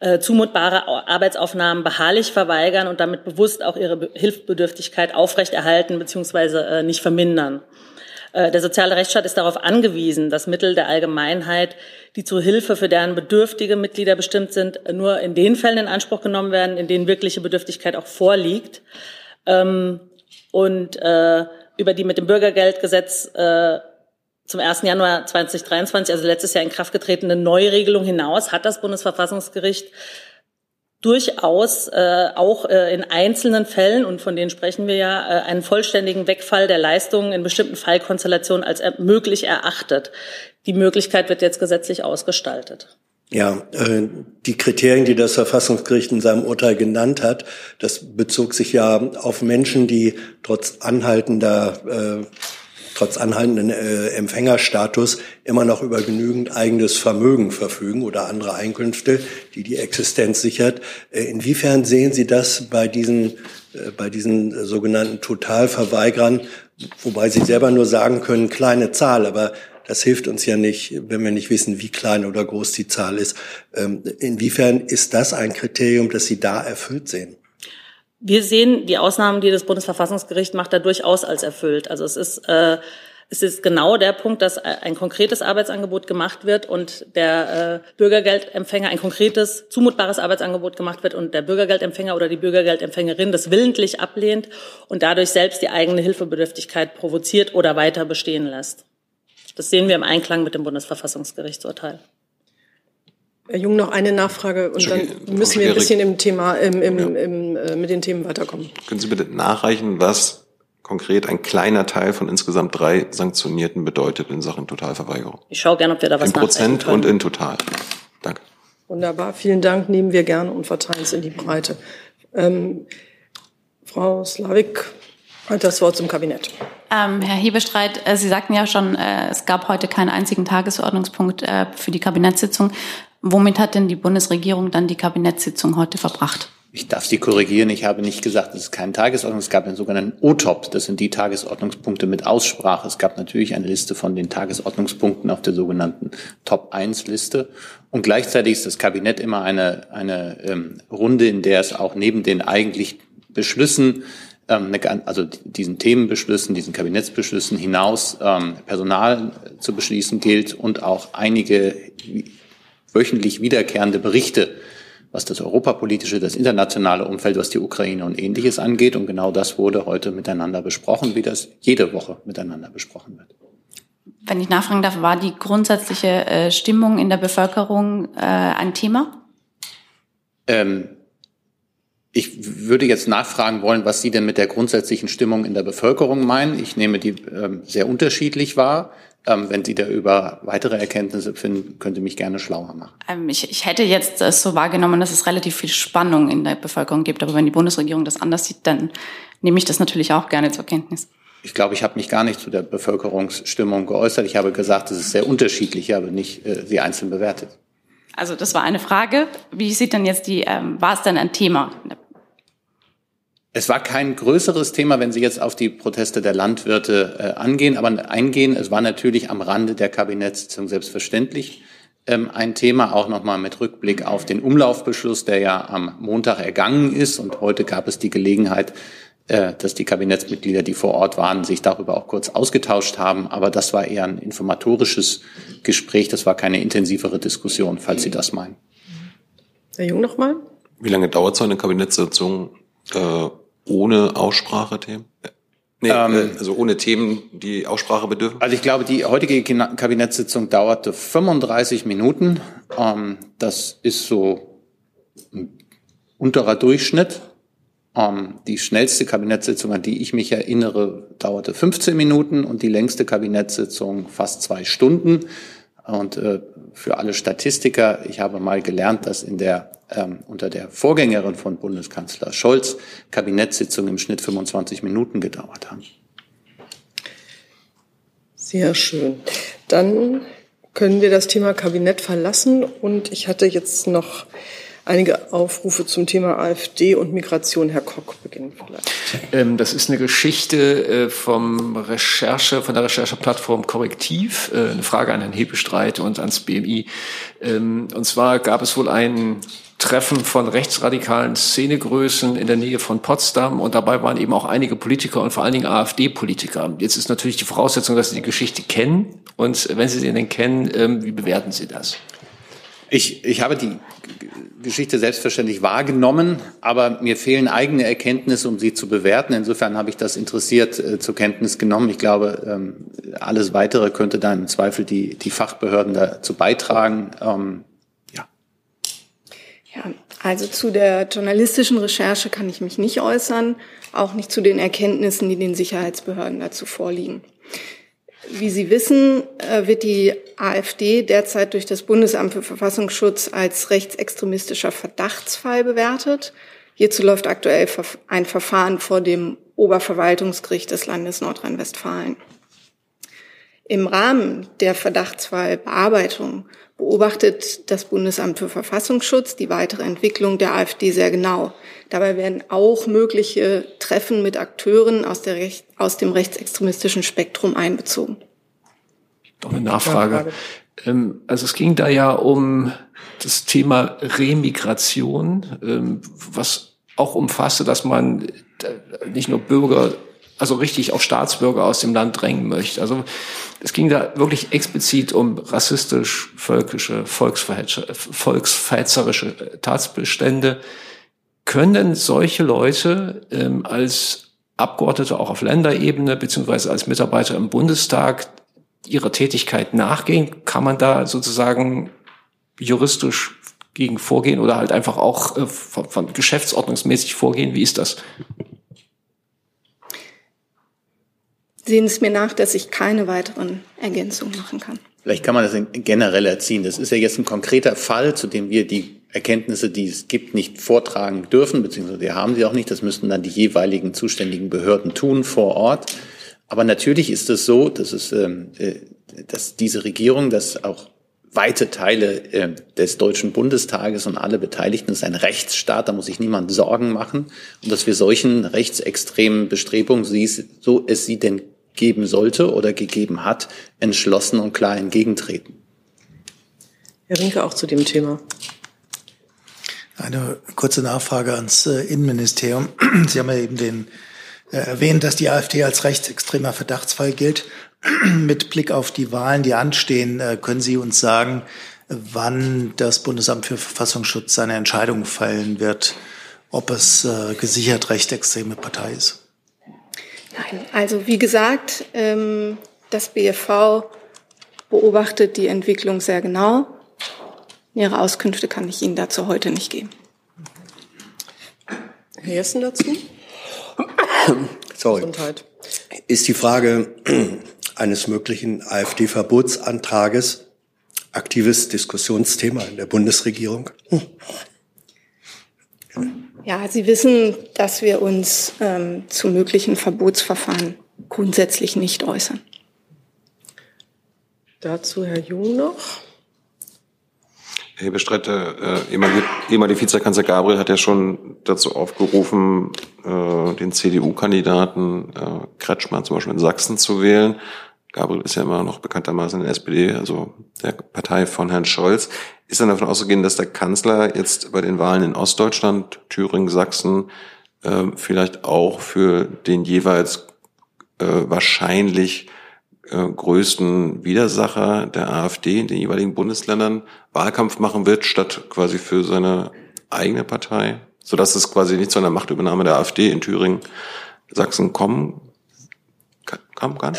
äh, zumutbare Arbeitsaufnahmen beharrlich verweigern und damit bewusst auch ihre Hilfsbedürftigkeit aufrechterhalten bzw. Äh, nicht vermindern. Äh, der soziale Rechtsstaat ist darauf angewiesen, dass Mittel der Allgemeinheit, die zur Hilfe für deren bedürftige Mitglieder bestimmt sind, nur in den Fällen in Anspruch genommen werden, in denen wirkliche Bedürftigkeit auch vorliegt. Ähm, und äh, über die mit dem Bürgergeldgesetz äh, zum 1. Januar 2023, also letztes Jahr in Kraft getretene Neuregelung hinaus, hat das Bundesverfassungsgericht durchaus äh, auch äh, in einzelnen Fällen, und von denen sprechen wir ja, äh, einen vollständigen Wegfall der Leistungen in bestimmten Fallkonstellationen als er möglich erachtet. Die Möglichkeit wird jetzt gesetzlich ausgestaltet. Ja, äh, die Kriterien, die das Verfassungsgericht in seinem Urteil genannt hat, das bezog sich ja auf Menschen, die trotz anhaltender äh, trotz anhaltenden äh, Empfängerstatus immer noch über genügend eigenes Vermögen verfügen oder andere Einkünfte, die die Existenz sichert. Äh, inwiefern sehen Sie das bei diesen, äh, bei diesen sogenannten Totalverweigerern, wobei Sie selber nur sagen können, kleine Zahl, aber das hilft uns ja nicht, wenn wir nicht wissen, wie klein oder groß die Zahl ist. Ähm, inwiefern ist das ein Kriterium, das Sie da erfüllt sehen? Wir sehen die Ausnahmen, die das Bundesverfassungsgericht macht, da durchaus als erfüllt. Also es ist, äh, es ist genau der Punkt, dass ein konkretes Arbeitsangebot gemacht wird und der äh, Bürgergeldempfänger ein konkretes, zumutbares Arbeitsangebot gemacht wird und der Bürgergeldempfänger oder die Bürgergeldempfängerin das willentlich ablehnt und dadurch selbst die eigene Hilfebedürftigkeit provoziert oder weiter bestehen lässt. Das sehen wir im Einklang mit dem Bundesverfassungsgerichtsurteil. Herr Jung, noch eine Nachfrage und dann müssen wir ein bisschen im Thema, im, im, ja. im, äh, mit den Themen weiterkommen. Können Sie bitte nachreichen, was konkret ein kleiner Teil von insgesamt drei Sanktionierten bedeutet in Sachen Totalverweigerung? Ich schaue gerne, ob wir da was In Prozent und in Total. Danke. Wunderbar, vielen Dank. Nehmen wir gerne und verteilen es in die Breite. Ähm, Frau Slavik hat das Wort zum Kabinett. Ähm, Herr Hebestreit, äh, Sie sagten ja schon, äh, es gab heute keinen einzigen Tagesordnungspunkt äh, für die Kabinettssitzung. Womit hat denn die Bundesregierung dann die Kabinettssitzung heute verbracht? Ich darf Sie korrigieren. Ich habe nicht gesagt, es ist keine Tagesordnung. Es gab einen sogenannten OTOP. Das sind die Tagesordnungspunkte mit Aussprache. Es gab natürlich eine Liste von den Tagesordnungspunkten auf der sogenannten Top-1-Liste. Und gleichzeitig ist das Kabinett immer eine, eine ähm, Runde, in der es auch neben den eigentlich Beschlüssen, ähm, also diesen Themenbeschlüssen, diesen Kabinettsbeschlüssen hinaus ähm, Personal zu beschließen gilt und auch einige wöchentlich wiederkehrende Berichte was das europapolitische, das internationale Umfeld, was die Ukraine und ähnliches angeht. Und genau das wurde heute miteinander besprochen, wie das jede Woche miteinander besprochen wird. Wenn ich nachfragen darf, war die grundsätzliche äh, Stimmung in der Bevölkerung äh, ein Thema? Ähm, ich würde jetzt nachfragen wollen, was Sie denn mit der grundsätzlichen Stimmung in der Bevölkerung meinen. Ich nehme die ähm, sehr unterschiedlich wahr. Ähm, wenn Sie da über weitere Erkenntnisse finden, können Sie mich gerne schlauer machen. Ähm, ich, ich hätte jetzt äh, so wahrgenommen, dass es relativ viel Spannung in der Bevölkerung gibt. Aber wenn die Bundesregierung das anders sieht, dann nehme ich das natürlich auch gerne zur Kenntnis. Ich glaube, ich habe mich gar nicht zu der Bevölkerungsstimmung geäußert. Ich habe gesagt, es ist sehr unterschiedlich, aber nicht äh, sie einzeln bewertet. Also das war eine Frage. Wie sieht denn jetzt die, ähm, war es denn ein Thema es war kein größeres Thema, wenn Sie jetzt auf die Proteste der Landwirte äh, angehen, aber eingehen. Es war natürlich am Rande der Kabinettssitzung selbstverständlich ähm, ein Thema, auch nochmal mit Rückblick auf den Umlaufbeschluss, der ja am Montag ergangen ist. Und heute gab es die Gelegenheit, äh, dass die Kabinettsmitglieder, die vor Ort waren, sich darüber auch kurz ausgetauscht haben. Aber das war eher ein informatorisches Gespräch. Das war keine intensivere Diskussion, falls Sie das meinen. Herr Jung nochmal. Wie lange dauert so eine Kabinettssitzung? Äh, ohne Aussprachethemen? Nee, ähm, äh, also ohne Themen, die Aussprache bedürfen? Also ich glaube, die heutige Kabinettssitzung dauerte 35 Minuten. Ähm, das ist so ein unterer Durchschnitt. Ähm, die schnellste Kabinettssitzung, an die ich mich erinnere, dauerte 15 Minuten und die längste Kabinettssitzung fast zwei Stunden. Und äh, für alle Statistiker, ich habe mal gelernt, dass in der ähm, unter der Vorgängerin von Bundeskanzler Scholz Kabinettssitzungen im Schnitt 25 Minuten gedauert haben. Sehr schön. Dann können wir das Thema Kabinett verlassen und ich hatte jetzt noch einige Aufrufe zum Thema AfD und Migration. Herr Koch beginnen vielleicht. Ähm, das ist eine Geschichte äh, vom Recherche, von der Rechercheplattform Korrektiv. Äh, eine Frage an Herrn Hebestreit und ans BMI. Ähm, und zwar gab es wohl ein Treffen von rechtsradikalen Szenegrößen in der Nähe von Potsdam und dabei waren eben auch einige Politiker und vor allen Dingen AfD-Politiker. Jetzt ist natürlich die Voraussetzung, dass Sie die Geschichte kennen und wenn Sie sie denn kennen, ähm, wie bewerten Sie das? Ich, ich habe die Geschichte selbstverständlich wahrgenommen, aber mir fehlen eigene Erkenntnisse, um sie zu bewerten. Insofern habe ich das interessiert äh, zur Kenntnis genommen. Ich glaube, ähm, alles Weitere könnte dann im Zweifel die, die Fachbehörden dazu beitragen. Ähm, ja. Ja, also zu der journalistischen Recherche kann ich mich nicht äußern, auch nicht zu den Erkenntnissen, die den Sicherheitsbehörden dazu vorliegen. Wie Sie wissen, äh, wird die AfD derzeit durch das Bundesamt für Verfassungsschutz als rechtsextremistischer Verdachtsfall bewertet. Hierzu läuft aktuell ein Verfahren vor dem Oberverwaltungsgericht des Landes Nordrhein-Westfalen. Im Rahmen der Verdachtsfallbearbeitung beobachtet das Bundesamt für Verfassungsschutz die weitere Entwicklung der AfD sehr genau. Dabei werden auch mögliche Treffen mit Akteuren aus, der Recht, aus dem rechtsextremistischen Spektrum einbezogen. Doch eine Nachfrage. Ähm, also es ging da ja um das Thema Remigration, ähm, was auch umfasste, dass man äh, nicht nur Bürger also richtig auch Staatsbürger aus dem Land drängen möchte. Also es ging da wirklich explizit um rassistisch, völkische, volksverhetzerische Tatbestände. Können solche Leute ähm, als Abgeordnete auch auf Länderebene beziehungsweise als Mitarbeiter im Bundestag ihrer Tätigkeit nachgehen? Kann man da sozusagen juristisch gegen vorgehen oder halt einfach auch äh, von, von geschäftsordnungsmäßig vorgehen? Wie ist das? Sehen es mir nach, dass ich keine weiteren Ergänzungen machen kann. Vielleicht kann man das generell erziehen. Das ist ja jetzt ein konkreter Fall, zu dem wir die Erkenntnisse, die es gibt, nicht vortragen dürfen, beziehungsweise wir haben sie auch nicht. Das müssten dann die jeweiligen zuständigen Behörden tun vor Ort. Aber natürlich ist es so, dass es, ähm, äh, dass diese Regierung, dass auch weite Teile äh, des Deutschen Bundestages und alle Beteiligten ist ein Rechtsstaat, da muss sich niemand Sorgen machen. Und dass wir solchen rechtsextremen Bestrebungen, so es sie denn geben sollte oder gegeben hat, entschlossen und klar entgegentreten. Herr Rinke, auch zu dem Thema. Eine kurze Nachfrage ans äh, Innenministerium. Sie haben ja eben den, äh, erwähnt, dass die AfD als rechtsextremer Verdachtsfall gilt. Mit Blick auf die Wahlen, die anstehen, äh, können Sie uns sagen, wann das Bundesamt für Verfassungsschutz seine Entscheidung fällen wird, ob es äh, gesichert rechtsextreme Partei ist. Nein, also wie gesagt, ähm, das BFV beobachtet die Entwicklung sehr genau. Ihre Auskünfte kann ich Ihnen dazu heute nicht geben. Herr Jessen dazu? Sorry. Gesundheit. Ist die Frage eines möglichen AfD-Verbotsantrages aktives Diskussionsthema in der Bundesregierung? Ja, Sie wissen, dass wir uns ähm, zu möglichen Verbotsverfahren grundsätzlich nicht äußern. Dazu Herr Jung noch. Herr Bestreiter, äh, ehemalige, ehemalige Vizekanzler Gabriel hat ja schon dazu aufgerufen, äh, den CDU-Kandidaten äh, Kretschmann zum Beispiel in Sachsen zu wählen. Gabriel ist ja immer noch bekanntermaßen in der SPD, also der Partei von Herrn Scholz. Ist dann davon auszugehen, dass der Kanzler jetzt bei den Wahlen in Ostdeutschland, Thüringen, Sachsen äh, vielleicht auch für den jeweils äh, wahrscheinlich äh, größten Widersacher der AfD in den jeweiligen Bundesländern Wahlkampf machen wird, statt quasi für seine eigene Partei, sodass es quasi nicht zu einer Machtübernahme der AfD in Thüringen, Sachsen kommen kann?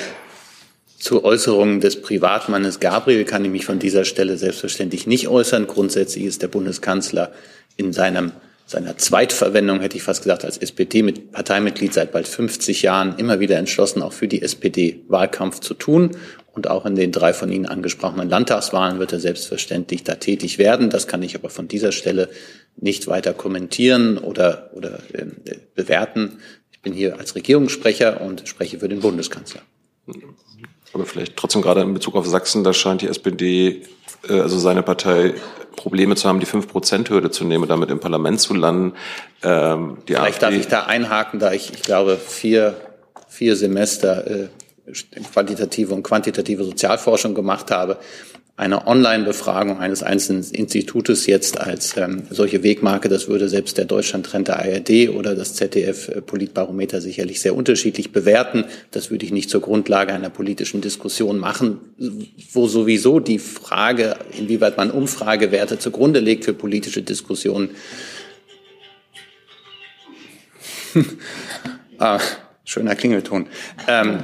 Zu Äußerungen des Privatmannes Gabriel kann ich mich von dieser Stelle selbstverständlich nicht äußern. Grundsätzlich ist der Bundeskanzler in seinem seiner Zweitverwendung, hätte ich fast gesagt, als SPD-Parteimitglied seit bald 50 Jahren immer wieder entschlossen, auch für die SPD Wahlkampf zu tun. Und auch in den drei von Ihnen angesprochenen Landtagswahlen wird er selbstverständlich da tätig werden. Das kann ich aber von dieser Stelle nicht weiter kommentieren oder, oder äh, bewerten. Ich bin hier als Regierungssprecher und spreche für den Bundeskanzler. Aber vielleicht trotzdem gerade in Bezug auf Sachsen, da scheint die SPD, äh, also seine Partei, Probleme zu haben, die 5-Prozent-Hürde zu nehmen und damit im Parlament zu landen. Ähm, die Vielleicht AfD darf ich da einhaken, da ich, ich glaube, vier, vier Semester äh, qualitative und quantitative Sozialforschung gemacht habe eine Online-Befragung eines einzelnen Institutes jetzt als ähm, solche Wegmarke, das würde selbst der Deutschlandtrend der ARD oder das ZDF äh, Politbarometer sicherlich sehr unterschiedlich bewerten. Das würde ich nicht zur Grundlage einer politischen Diskussion machen, wo sowieso die Frage, inwieweit man Umfragewerte zugrunde legt für politische Diskussionen, ah, schöner Klingelton. Ähm,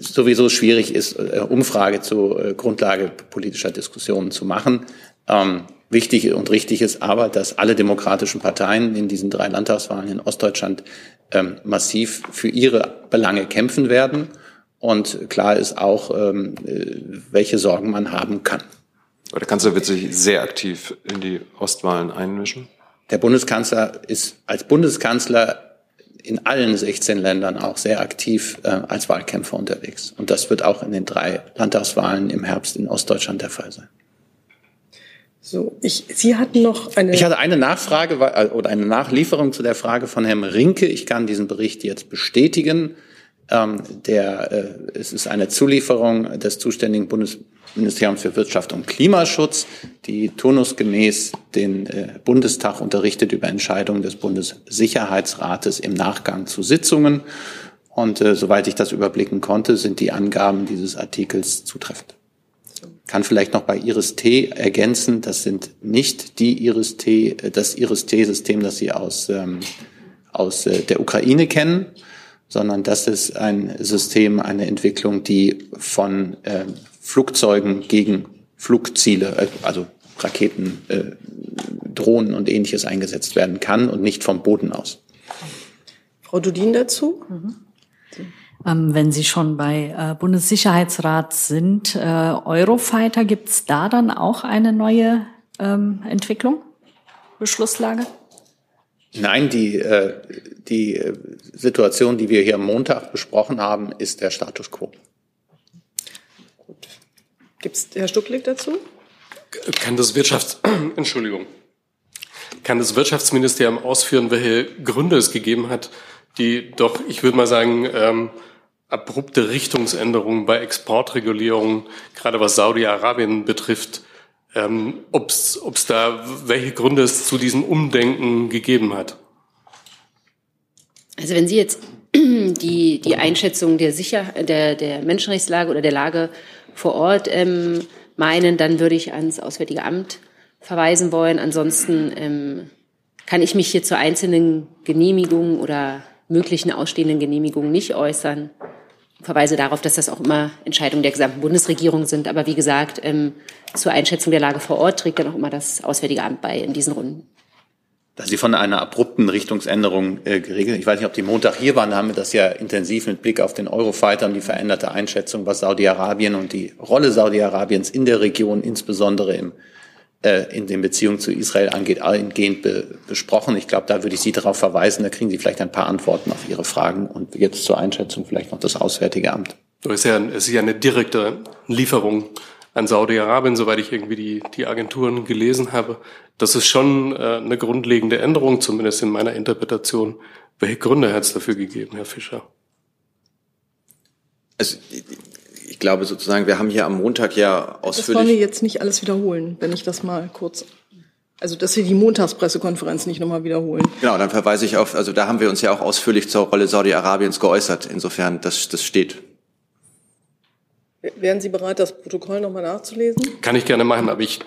sowieso schwierig ist, äh, Umfrage zur äh, Grundlage politischer Diskussionen zu machen. Ähm, wichtig und richtig ist aber, dass alle demokratischen Parteien in diesen drei Landtagswahlen in Ostdeutschland ähm, massiv für ihre Belange kämpfen werden. Und klar ist auch, ähm, äh, welche Sorgen man haben kann. Aber der Kanzler wird sich sehr aktiv in die Ostwahlen einmischen. Der Bundeskanzler ist als Bundeskanzler in allen 16 Ländern auch sehr aktiv äh, als Wahlkämpfer unterwegs. Und das wird auch in den drei Landtagswahlen im Herbst in Ostdeutschland der Fall sein. So, ich, Sie hatten noch eine. Ich hatte eine Nachfrage äh, oder eine Nachlieferung zu der Frage von Herrn Rinke. Ich kann diesen Bericht jetzt bestätigen. Ähm, der, äh, es ist eine Zulieferung des zuständigen Bundesministeriums für Wirtschaft und Klimaschutz, die turnusgemäß den äh, Bundestag unterrichtet über Entscheidungen des Bundessicherheitsrates im Nachgang zu Sitzungen. Und äh, soweit ich das überblicken konnte, sind die Angaben dieses Artikels zutreffend. Kann vielleicht noch bei Iris T ergänzen, das sind nicht die Iris T, äh, das Iris T-System, das Sie aus, ähm, aus äh, der Ukraine kennen, sondern das ist ein System, eine Entwicklung, die von äh, Flugzeugen gegen Flugziele, äh, also Raketen, äh, Drohnen und ähnliches eingesetzt werden kann und nicht vom Boden aus. Frau Dudin dazu? Mhm. Ähm, wenn Sie schon bei äh, Bundessicherheitsrat sind, äh, Eurofighter, gibt es da dann auch eine neue ähm, Entwicklung, Beschlusslage? Nein, die, äh, die äh, Situation, die wir hier am Montag besprochen haben, ist der Status quo. Gibt es Herr Stucklig dazu? Kann das Wirtschafts Entschuldigung. Kann das Wirtschaftsministerium ausführen, welche Gründe es gegeben hat, die doch, ich würde mal sagen, ähm, abrupte Richtungsänderungen bei Exportregulierungen, gerade was Saudi-Arabien betrifft, ähm, ob es da, welche Gründe es zu diesem Umdenken gegeben hat. Also wenn Sie jetzt die, die Einschätzung der, Sicher der, der Menschenrechtslage oder der Lage vor Ort ähm, meinen, dann würde ich ans Auswärtige Amt verweisen wollen. Ansonsten ähm, kann ich mich hier zu einzelnen Genehmigungen oder möglichen ausstehenden Genehmigungen nicht äußern. Verweise darauf, dass das auch immer Entscheidungen der gesamten Bundesregierung sind. Aber wie gesagt, ähm, zur Einschätzung der Lage vor Ort trägt dann auch immer das Auswärtige Amt bei in diesen Runden. Da Sie von einer abrupten Richtungsänderung äh, geregelt, ich weiß nicht, ob die Montag hier waren, haben wir das ja intensiv mit Blick auf den Eurofighter und die veränderte Einschätzung, was Saudi-Arabien und die Rolle Saudi-Arabiens in der Region, insbesondere im, in den Beziehungen zu Israel angeht, eingehend be besprochen. Ich glaube, da würde ich Sie darauf verweisen, da kriegen Sie vielleicht ein paar Antworten auf Ihre Fragen und jetzt zur Einschätzung vielleicht noch das Auswärtige Amt. Es ist ja, es ist ja eine direkte Lieferung an Saudi-Arabien, soweit ich irgendwie die, die Agenturen gelesen habe. Das ist schon äh, eine grundlegende Änderung, zumindest in meiner Interpretation. Welche Gründe hat es dafür gegeben, Herr Fischer? Also, glaube sozusagen, wir haben hier am Montag ja ausführlich. Das wollen wir jetzt nicht alles wiederholen, wenn ich das mal kurz. Also, dass wir die Montagspressekonferenz nicht nochmal wiederholen. Genau, dann verweise ich auf, also da haben wir uns ja auch ausführlich zur Rolle Saudi-Arabiens geäußert. Insofern, das, das steht. Wären Sie bereit, das Protokoll nochmal nachzulesen? Kann ich gerne machen, aber ich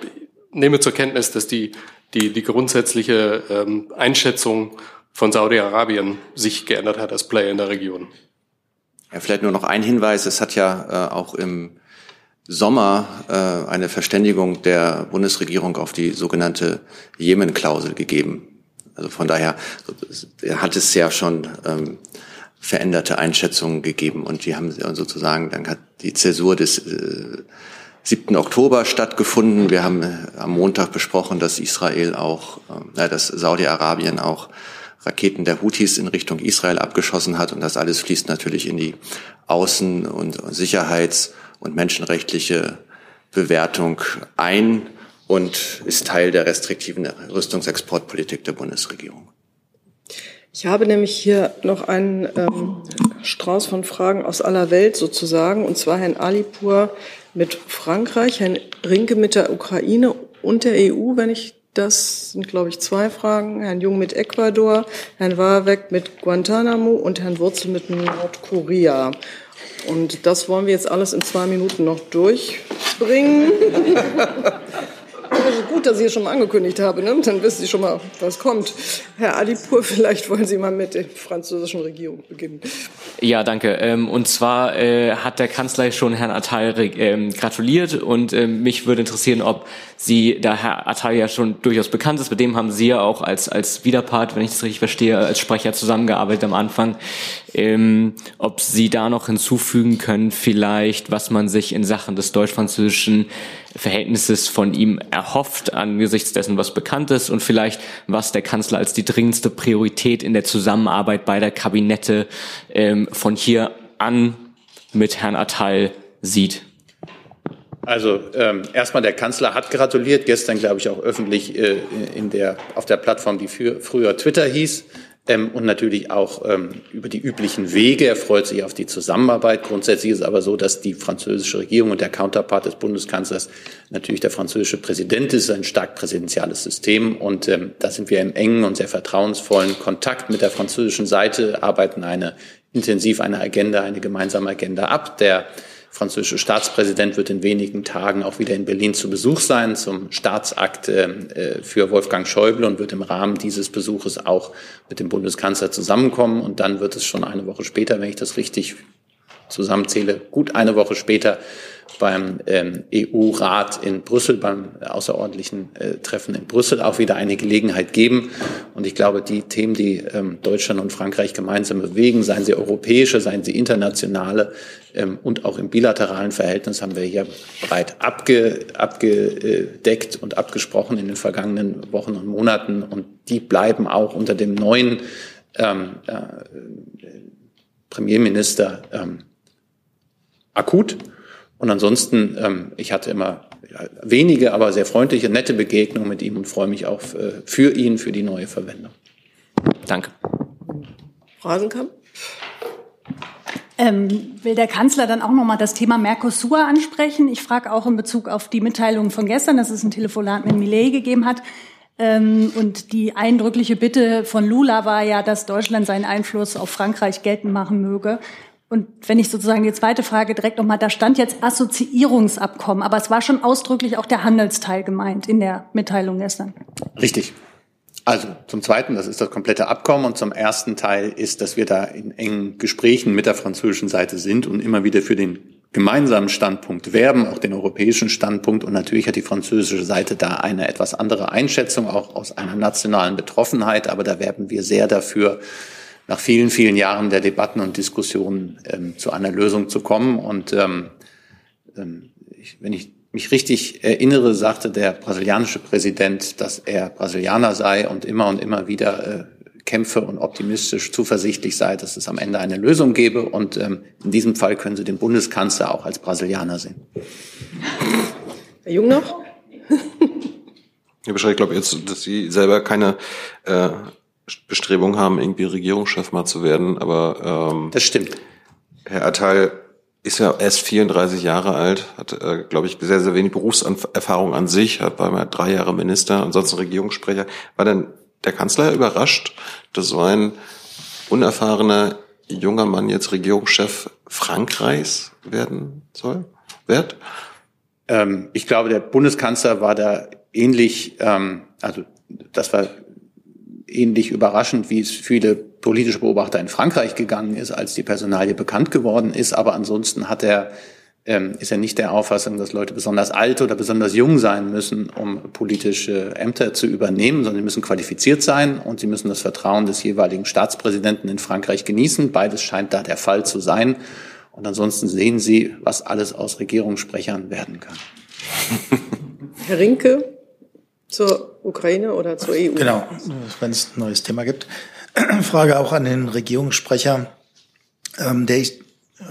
nehme zur Kenntnis, dass die, die, die grundsätzliche ähm, Einschätzung von Saudi-Arabien sich geändert hat als Player in der Region. Ja, vielleicht nur noch ein Hinweis. Es hat ja äh, auch im Sommer äh, eine Verständigung der Bundesregierung auf die sogenannte Jemen-Klausel gegeben. Also von daher hat es ja schon ähm, veränderte Einschätzungen gegeben und die haben sozusagen, dann hat die Zäsur des äh, 7. Oktober stattgefunden. Wir haben äh, am Montag besprochen, dass Israel auch, äh, dass Saudi-Arabien auch Raketen der Houthis in Richtung Israel abgeschossen hat und das alles fließt natürlich in die Außen- und Sicherheits- und menschenrechtliche Bewertung ein und ist Teil der restriktiven Rüstungsexportpolitik der Bundesregierung. Ich habe nämlich hier noch einen ähm, Strauß von Fragen aus aller Welt sozusagen, und zwar Herrn Alipur mit Frankreich, Herrn Rinke mit der Ukraine und der EU, wenn ich das sind, glaube ich, zwei Fragen. Herrn Jung mit Ecuador, Herrn Warbeck mit Guantanamo und Herrn Wurzel mit Nordkorea. Und das wollen wir jetzt alles in zwei Minuten noch durchbringen. Also gut, dass ich es schon mal angekündigt habe, ne? dann wissen Sie schon mal, was kommt. Herr Adipur, vielleicht wollen Sie mal mit der französischen Regierung beginnen. Ja, danke. Ähm, und zwar äh, hat der Kanzler schon Herrn Attal ähm, gratuliert und ähm, mich würde interessieren, ob Sie, da Herr Attal ja schon durchaus bekannt ist, mit dem haben Sie ja auch als, als Widerpart, wenn ich das richtig verstehe, als Sprecher zusammengearbeitet am Anfang, ob Sie da noch hinzufügen können, vielleicht, was man sich in Sachen des deutsch-französischen Verhältnisses von ihm erhofft angesichts dessen, was bekannt ist und vielleicht, was der Kanzler als die dringendste Priorität in der Zusammenarbeit beider Kabinette ähm, von hier an mit Herrn Attal sieht. Also ähm, erstmal der Kanzler hat gratuliert, gestern glaube ich auch öffentlich äh, in der, auf der Plattform, die für, früher Twitter hieß ähm, und natürlich auch ähm, über die üblichen Wege. Er freut sich auf die Zusammenarbeit. Grundsätzlich ist es aber so, dass die französische Regierung und der Counterpart des Bundeskanzlers natürlich der französische Präsident ist, ein stark präsidentiales System. Und ähm, da sind wir im engen und sehr vertrauensvollen Kontakt mit der französischen Seite, arbeiten eine intensiv eine Agenda, eine gemeinsame Agenda ab. Der französische Staatspräsident wird in wenigen Tagen auch wieder in Berlin zu Besuch sein zum Staatsakt äh, für Wolfgang Schäuble und wird im Rahmen dieses Besuches auch mit dem Bundeskanzler zusammenkommen. Und dann wird es schon eine Woche später, wenn ich das richtig zusammenzähle, gut eine Woche später beim ähm, EU-Rat in Brüssel, beim außerordentlichen äh, Treffen in Brüssel auch wieder eine Gelegenheit geben. Und ich glaube, die Themen, die ähm, Deutschland und Frankreich gemeinsam bewegen, seien sie europäische, seien sie internationale ähm, und auch im bilateralen Verhältnis, haben wir hier breit abge, abgedeckt und abgesprochen in den vergangenen Wochen und Monaten. Und die bleiben auch unter dem neuen ähm, äh, Premierminister ähm, akut. Und ansonsten, ähm, ich hatte immer wenige, aber sehr freundliche, nette Begegnungen mit ihm und freue mich auch äh, für ihn, für die neue Verwendung. Danke. Rasenkamp? Ähm, will der Kanzler dann auch noch mal das Thema Mercosur ansprechen? Ich frage auch in Bezug auf die Mitteilung von gestern, dass es ein Telefonat mit Millet gegeben hat. Ähm, und die eindrückliche Bitte von Lula war ja, dass Deutschland seinen Einfluss auf Frankreich geltend machen möge. Und wenn ich sozusagen die zweite Frage direkt nochmal, da stand jetzt Assoziierungsabkommen, aber es war schon ausdrücklich auch der Handelsteil gemeint in der Mitteilung gestern. Richtig. Also zum Zweiten, das ist das komplette Abkommen und zum ersten Teil ist, dass wir da in engen Gesprächen mit der französischen Seite sind und immer wieder für den gemeinsamen Standpunkt werben, auch den europäischen Standpunkt. Und natürlich hat die französische Seite da eine etwas andere Einschätzung, auch aus einer nationalen Betroffenheit. Aber da werben wir sehr dafür, nach vielen, vielen Jahren der Debatten und Diskussionen ähm, zu einer Lösung zu kommen. Und ähm, ähm ich, wenn ich mich richtig erinnere, sagte der brasilianische Präsident, dass er Brasilianer sei und immer und immer wieder äh, kämpfe und optimistisch, zuversichtlich sei, dass es am Ende eine Lösung gebe. Und ähm, in diesem Fall können Sie den Bundeskanzler auch als Brasilianer sehen. Herr Jung noch? Herr Bescheid, ich glaube jetzt, dass Sie selber keine äh, Bestrebung haben, irgendwie Regierungschef mal zu werden, aber ähm, das stimmt. Herr Attal ist ja erst 34 Jahre alt, hat, äh, glaube ich, sehr, sehr wenig Berufserfahrung an sich, hat, war mal drei Jahre Minister, ansonsten Regierungssprecher. War denn der Kanzler überrascht, dass so ein unerfahrener junger Mann jetzt Regierungschef Frankreichs werden soll, wird? Ähm, ich glaube, der Bundeskanzler war da ähnlich, ähm, also das war ähnlich überraschend, wie es viele politische Beobachter in Frankreich gegangen ist, als die Personalie bekannt geworden ist. Aber ansonsten hat er, ähm, ist er nicht der Auffassung, dass Leute besonders alt oder besonders jung sein müssen, um politische Ämter zu übernehmen, sondern sie müssen qualifiziert sein und sie müssen das Vertrauen des jeweiligen Staatspräsidenten in Frankreich genießen. Beides scheint da der Fall zu sein. Und ansonsten sehen Sie, was alles aus Regierungssprechern werden kann. Herr Rinke zur Ukraine oder zur EU? Genau, wenn es ein neues Thema gibt. Frage auch an den Regierungssprecher, ähm, der ich,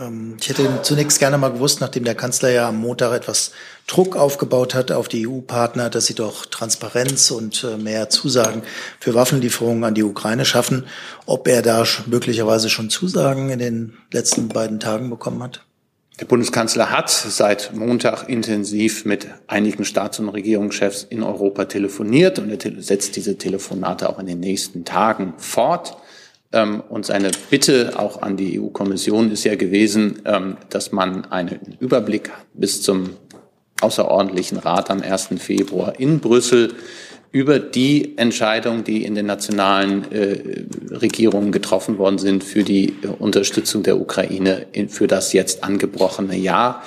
ähm, ich hätte zunächst gerne mal gewusst, nachdem der Kanzler ja am Montag etwas Druck aufgebaut hat auf die EU-Partner, dass sie doch Transparenz und äh, mehr Zusagen für Waffenlieferungen an die Ukraine schaffen, ob er da möglicherweise schon Zusagen in den letzten beiden Tagen bekommen hat. Der Bundeskanzler hat seit Montag intensiv mit einigen Staats- und Regierungschefs in Europa telefoniert und er setzt diese Telefonate auch in den nächsten Tagen fort. Ähm, und seine Bitte auch an die EU-Kommission ist ja gewesen, ähm, dass man einen Überblick bis zum außerordentlichen Rat am 1. Februar in Brüssel über die Entscheidungen, die in den nationalen äh, Regierungen getroffen worden sind für die äh, Unterstützung der Ukraine in, für das jetzt angebrochene Jahr.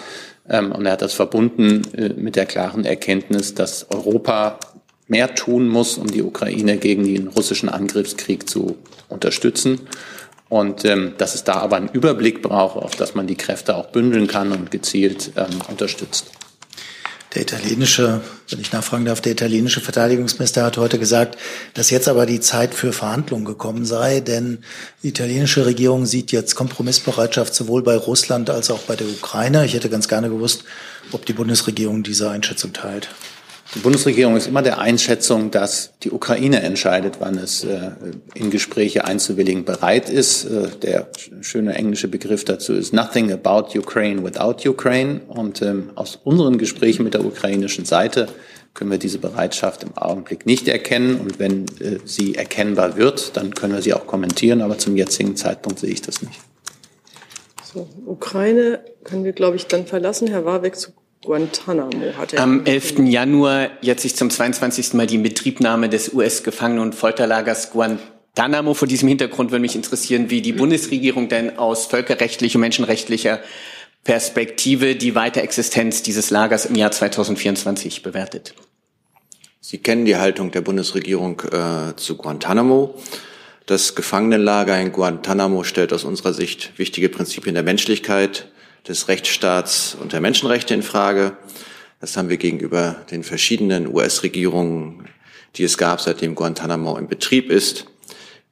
Ähm, und er hat das verbunden äh, mit der klaren Erkenntnis, dass Europa mehr tun muss, um die Ukraine gegen den russischen Angriffskrieg zu unterstützen. Und ähm, dass es da aber einen Überblick braucht, auf dass man die Kräfte auch bündeln kann und gezielt ähm, unterstützt. Der italienische, wenn ich nachfragen darf, der italienische Verteidigungsminister hat heute gesagt, dass jetzt aber die Zeit für Verhandlungen gekommen sei, denn die italienische Regierung sieht jetzt Kompromissbereitschaft sowohl bei Russland als auch bei der Ukraine. Ich hätte ganz gerne gewusst, ob die Bundesregierung diese Einschätzung teilt. Die Bundesregierung ist immer der Einschätzung, dass die Ukraine entscheidet, wann es äh, in Gespräche einzuwilligen bereit ist. Äh, der schöne englische Begriff dazu ist Nothing about Ukraine without Ukraine. Und ähm, aus unseren Gesprächen mit der ukrainischen Seite können wir diese Bereitschaft im Augenblick nicht erkennen. Und wenn äh, sie erkennbar wird, dann können wir sie auch kommentieren. Aber zum jetzigen Zeitpunkt sehe ich das nicht. So, Ukraine können wir, glaube ich, dann verlassen. Herr Warwick zu Guantanamo hat er. Am 11. Januar jetzt sich zum 22. Mal die Betriebnahme des US-Gefangenen- und Folterlagers Guantanamo. Vor diesem Hintergrund würde mich interessieren, wie die Bundesregierung denn aus völkerrechtlicher und menschenrechtlicher Perspektive die Weiterexistenz dieses Lagers im Jahr 2024 bewertet. Sie kennen die Haltung der Bundesregierung äh, zu Guantanamo. Das Gefangenenlager in Guantanamo stellt aus unserer Sicht wichtige Prinzipien der Menschlichkeit, des Rechtsstaats und der Menschenrechte in Frage. Das haben wir gegenüber den verschiedenen US-Regierungen, die es gab, seitdem Guantanamo in Betrieb ist,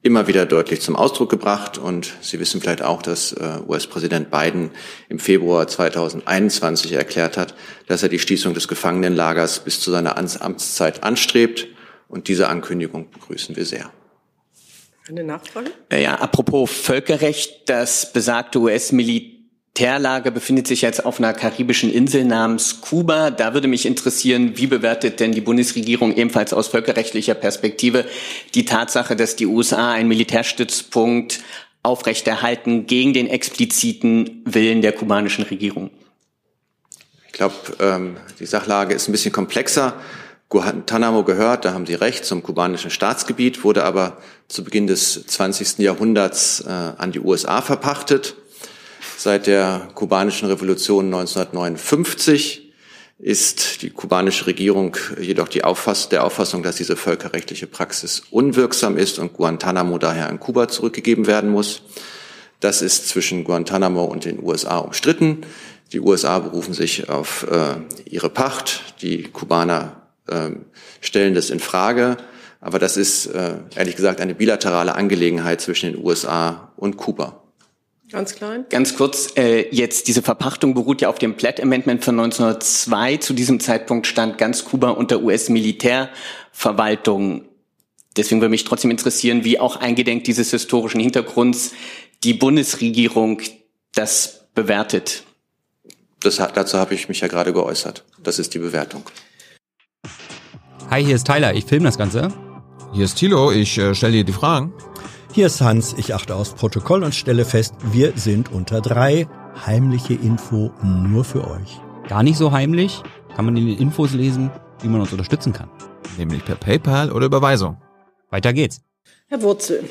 immer wieder deutlich zum Ausdruck gebracht. Und Sie wissen vielleicht auch, dass äh, US-Präsident Biden im Februar 2021 erklärt hat, dass er die Schließung des Gefangenenlagers bis zu seiner Amtszeit anstrebt. Und diese Ankündigung begrüßen wir sehr. Eine Nachfrage? Ja, apropos Völkerrecht, das besagte US-Militär Militärlager befindet sich jetzt auf einer karibischen Insel namens Kuba. Da würde mich interessieren, wie bewertet denn die Bundesregierung ebenfalls aus völkerrechtlicher Perspektive die Tatsache, dass die USA einen Militärstützpunkt aufrechterhalten gegen den expliziten Willen der kubanischen Regierung? Ich glaube, ähm, die Sachlage ist ein bisschen komplexer. Guantanamo gehört, da haben Sie recht, zum kubanischen Staatsgebiet, wurde aber zu Beginn des 20. Jahrhunderts äh, an die USA verpachtet. Seit der kubanischen Revolution 1959 ist die kubanische Regierung jedoch die Auffass der Auffassung, dass diese völkerrechtliche Praxis unwirksam ist und Guantanamo daher an Kuba zurückgegeben werden muss. Das ist zwischen Guantanamo und den USA umstritten. Die USA berufen sich auf äh, ihre Pacht. Die Kubaner äh, stellen das in Frage. Aber das ist äh, ehrlich gesagt eine bilaterale Angelegenheit zwischen den USA und Kuba. Ganz klein. Ganz kurz, äh, jetzt diese Verpachtung beruht ja auf dem Platt Amendment von 1902. Zu diesem Zeitpunkt stand ganz Kuba unter US-Militärverwaltung. Deswegen würde mich trotzdem interessieren, wie auch eingedenk dieses historischen Hintergrunds die Bundesregierung das bewertet. Das, dazu habe ich mich ja gerade geäußert. Das ist die Bewertung. Hi, hier ist Tyler, ich filme das Ganze. Hier ist Thilo, ich äh, stelle dir die Fragen. Hier ist Hans, ich achte aufs Protokoll und stelle fest, wir sind unter drei. Heimliche Info nur für euch. Gar nicht so heimlich, kann man in den Infos lesen, wie man uns unterstützen kann. Nämlich per PayPal oder Überweisung. Weiter geht's. Herr Wurzel.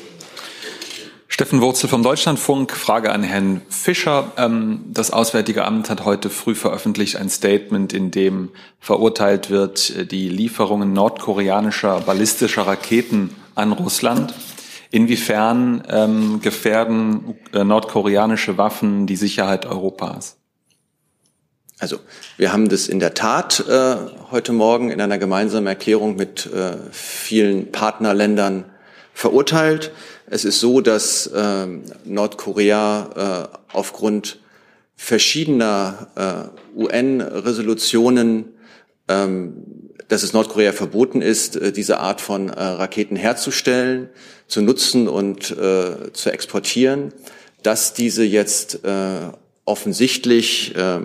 Steffen Wurzel vom Deutschlandfunk. Frage an Herrn Fischer. Ähm, das Auswärtige Amt hat heute früh veröffentlicht ein Statement, in dem verurteilt wird, die Lieferungen nordkoreanischer ballistischer Raketen an Russland. Inwiefern ähm, gefährden äh, nordkoreanische Waffen die Sicherheit Europas? Also wir haben das in der Tat äh, heute Morgen in einer gemeinsamen Erklärung mit äh, vielen Partnerländern verurteilt. Es ist so, dass äh, Nordkorea äh, aufgrund verschiedener äh, UN-Resolutionen, ähm, dass es Nordkorea verboten ist, äh, diese Art von äh, Raketen herzustellen, zu nutzen und äh, zu exportieren, dass diese jetzt offensichtlich äh,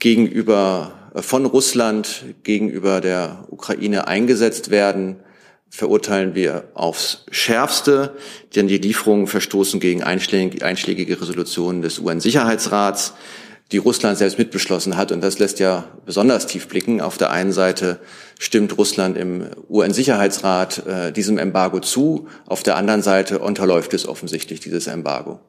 gegenüber von Russland gegenüber der Ukraine eingesetzt werden verurteilen wir aufs Schärfste, denn die Lieferungen verstoßen gegen einschlägige Resolutionen des UN-Sicherheitsrats, die Russland selbst mitbeschlossen hat. Und das lässt ja besonders tief blicken. Auf der einen Seite stimmt Russland im UN-Sicherheitsrat äh, diesem Embargo zu, auf der anderen Seite unterläuft es offensichtlich dieses Embargo.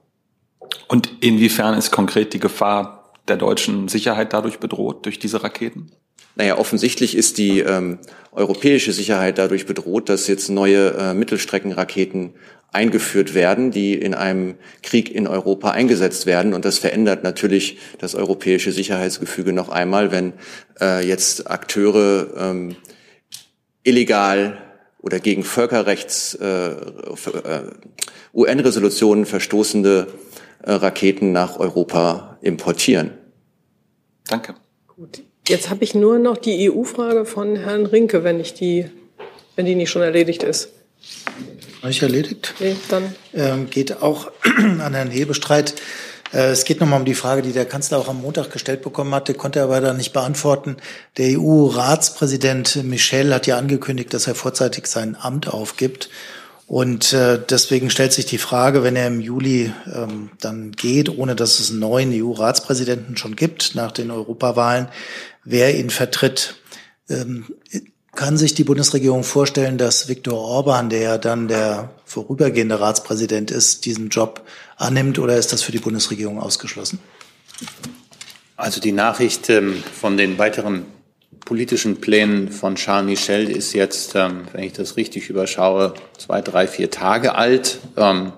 Und inwiefern ist konkret die Gefahr der deutschen Sicherheit dadurch bedroht, durch diese Raketen? Naja, offensichtlich ist die ähm, europäische Sicherheit dadurch bedroht, dass jetzt neue äh, Mittelstreckenraketen eingeführt werden, die in einem Krieg in Europa eingesetzt werden. Und das verändert natürlich das europäische Sicherheitsgefüge noch einmal, wenn äh, jetzt Akteure ähm, illegal oder gegen Völkerrechts äh, äh, UN-Resolutionen verstoßende äh, Raketen nach Europa importieren. Danke. Gut. Jetzt habe ich nur noch die EU-Frage von Herrn Rinke, wenn ich die, wenn die nicht schon erledigt ist. War ich erledigt? Nee, dann. Ähm, geht auch an Herrn Hebestreit. Äh, es geht nochmal um die Frage, die der Kanzler auch am Montag gestellt bekommen hatte, konnte er aber dann nicht beantworten. Der EU-Ratspräsident Michel hat ja angekündigt, dass er vorzeitig sein Amt aufgibt. Und äh, deswegen stellt sich die Frage, wenn er im Juli ähm, dann geht, ohne dass es einen neuen EU-Ratspräsidenten schon gibt nach den Europawahlen, wer ihn vertritt. Ähm, kann sich die Bundesregierung vorstellen, dass Viktor Orban, der ja dann der vorübergehende Ratspräsident ist, diesen Job annimmt oder ist das für die Bundesregierung ausgeschlossen? Also die Nachricht ähm, von den weiteren politischen Plänen von Charles Michel ist jetzt, ähm, wenn ich das richtig überschaue, zwei, drei, vier Tage alt. Ähm,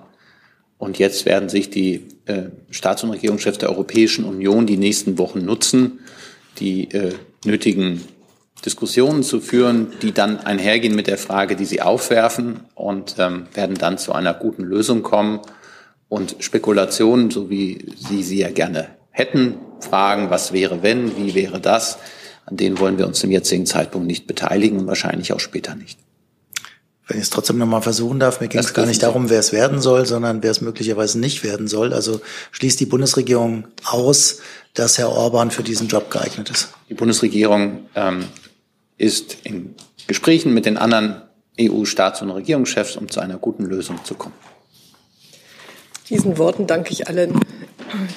und jetzt werden sich die äh, Staats- und Regierungschefs der Europäischen Union die nächsten Wochen nutzen, die äh, nötigen Diskussionen zu führen, die dann einhergehen mit der Frage, die Sie aufwerfen und ähm, werden dann zu einer guten Lösung kommen. Und Spekulationen, so wie Sie sie ja gerne hätten, Fragen, was wäre wenn, wie wäre das, an denen wollen wir uns zum jetzigen Zeitpunkt nicht beteiligen und wahrscheinlich auch später nicht. Wenn ich es trotzdem nochmal versuchen darf, mir ging es gar nicht darum, wer es werden soll, sondern wer es möglicherweise nicht werden soll. Also schließt die Bundesregierung aus, dass Herr Orban für diesen Job geeignet ist? Die Bundesregierung ähm, ist in Gesprächen mit den anderen EU-Staats- und Regierungschefs, um zu einer guten Lösung zu kommen. diesen Worten danke ich allen,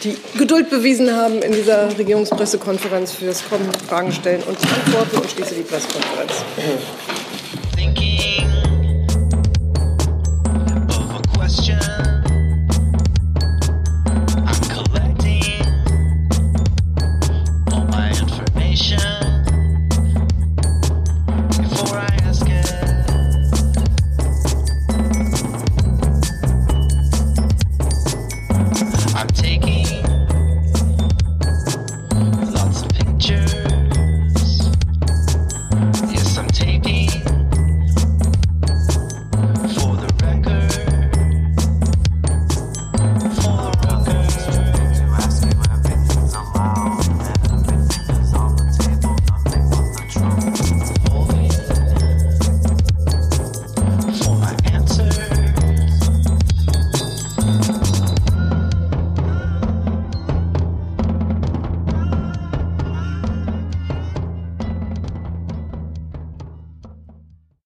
die Geduld bewiesen haben in dieser Regierungspressekonferenz fürs Kommen, Fragen stellen und Antworten und schließe die Pressekonferenz.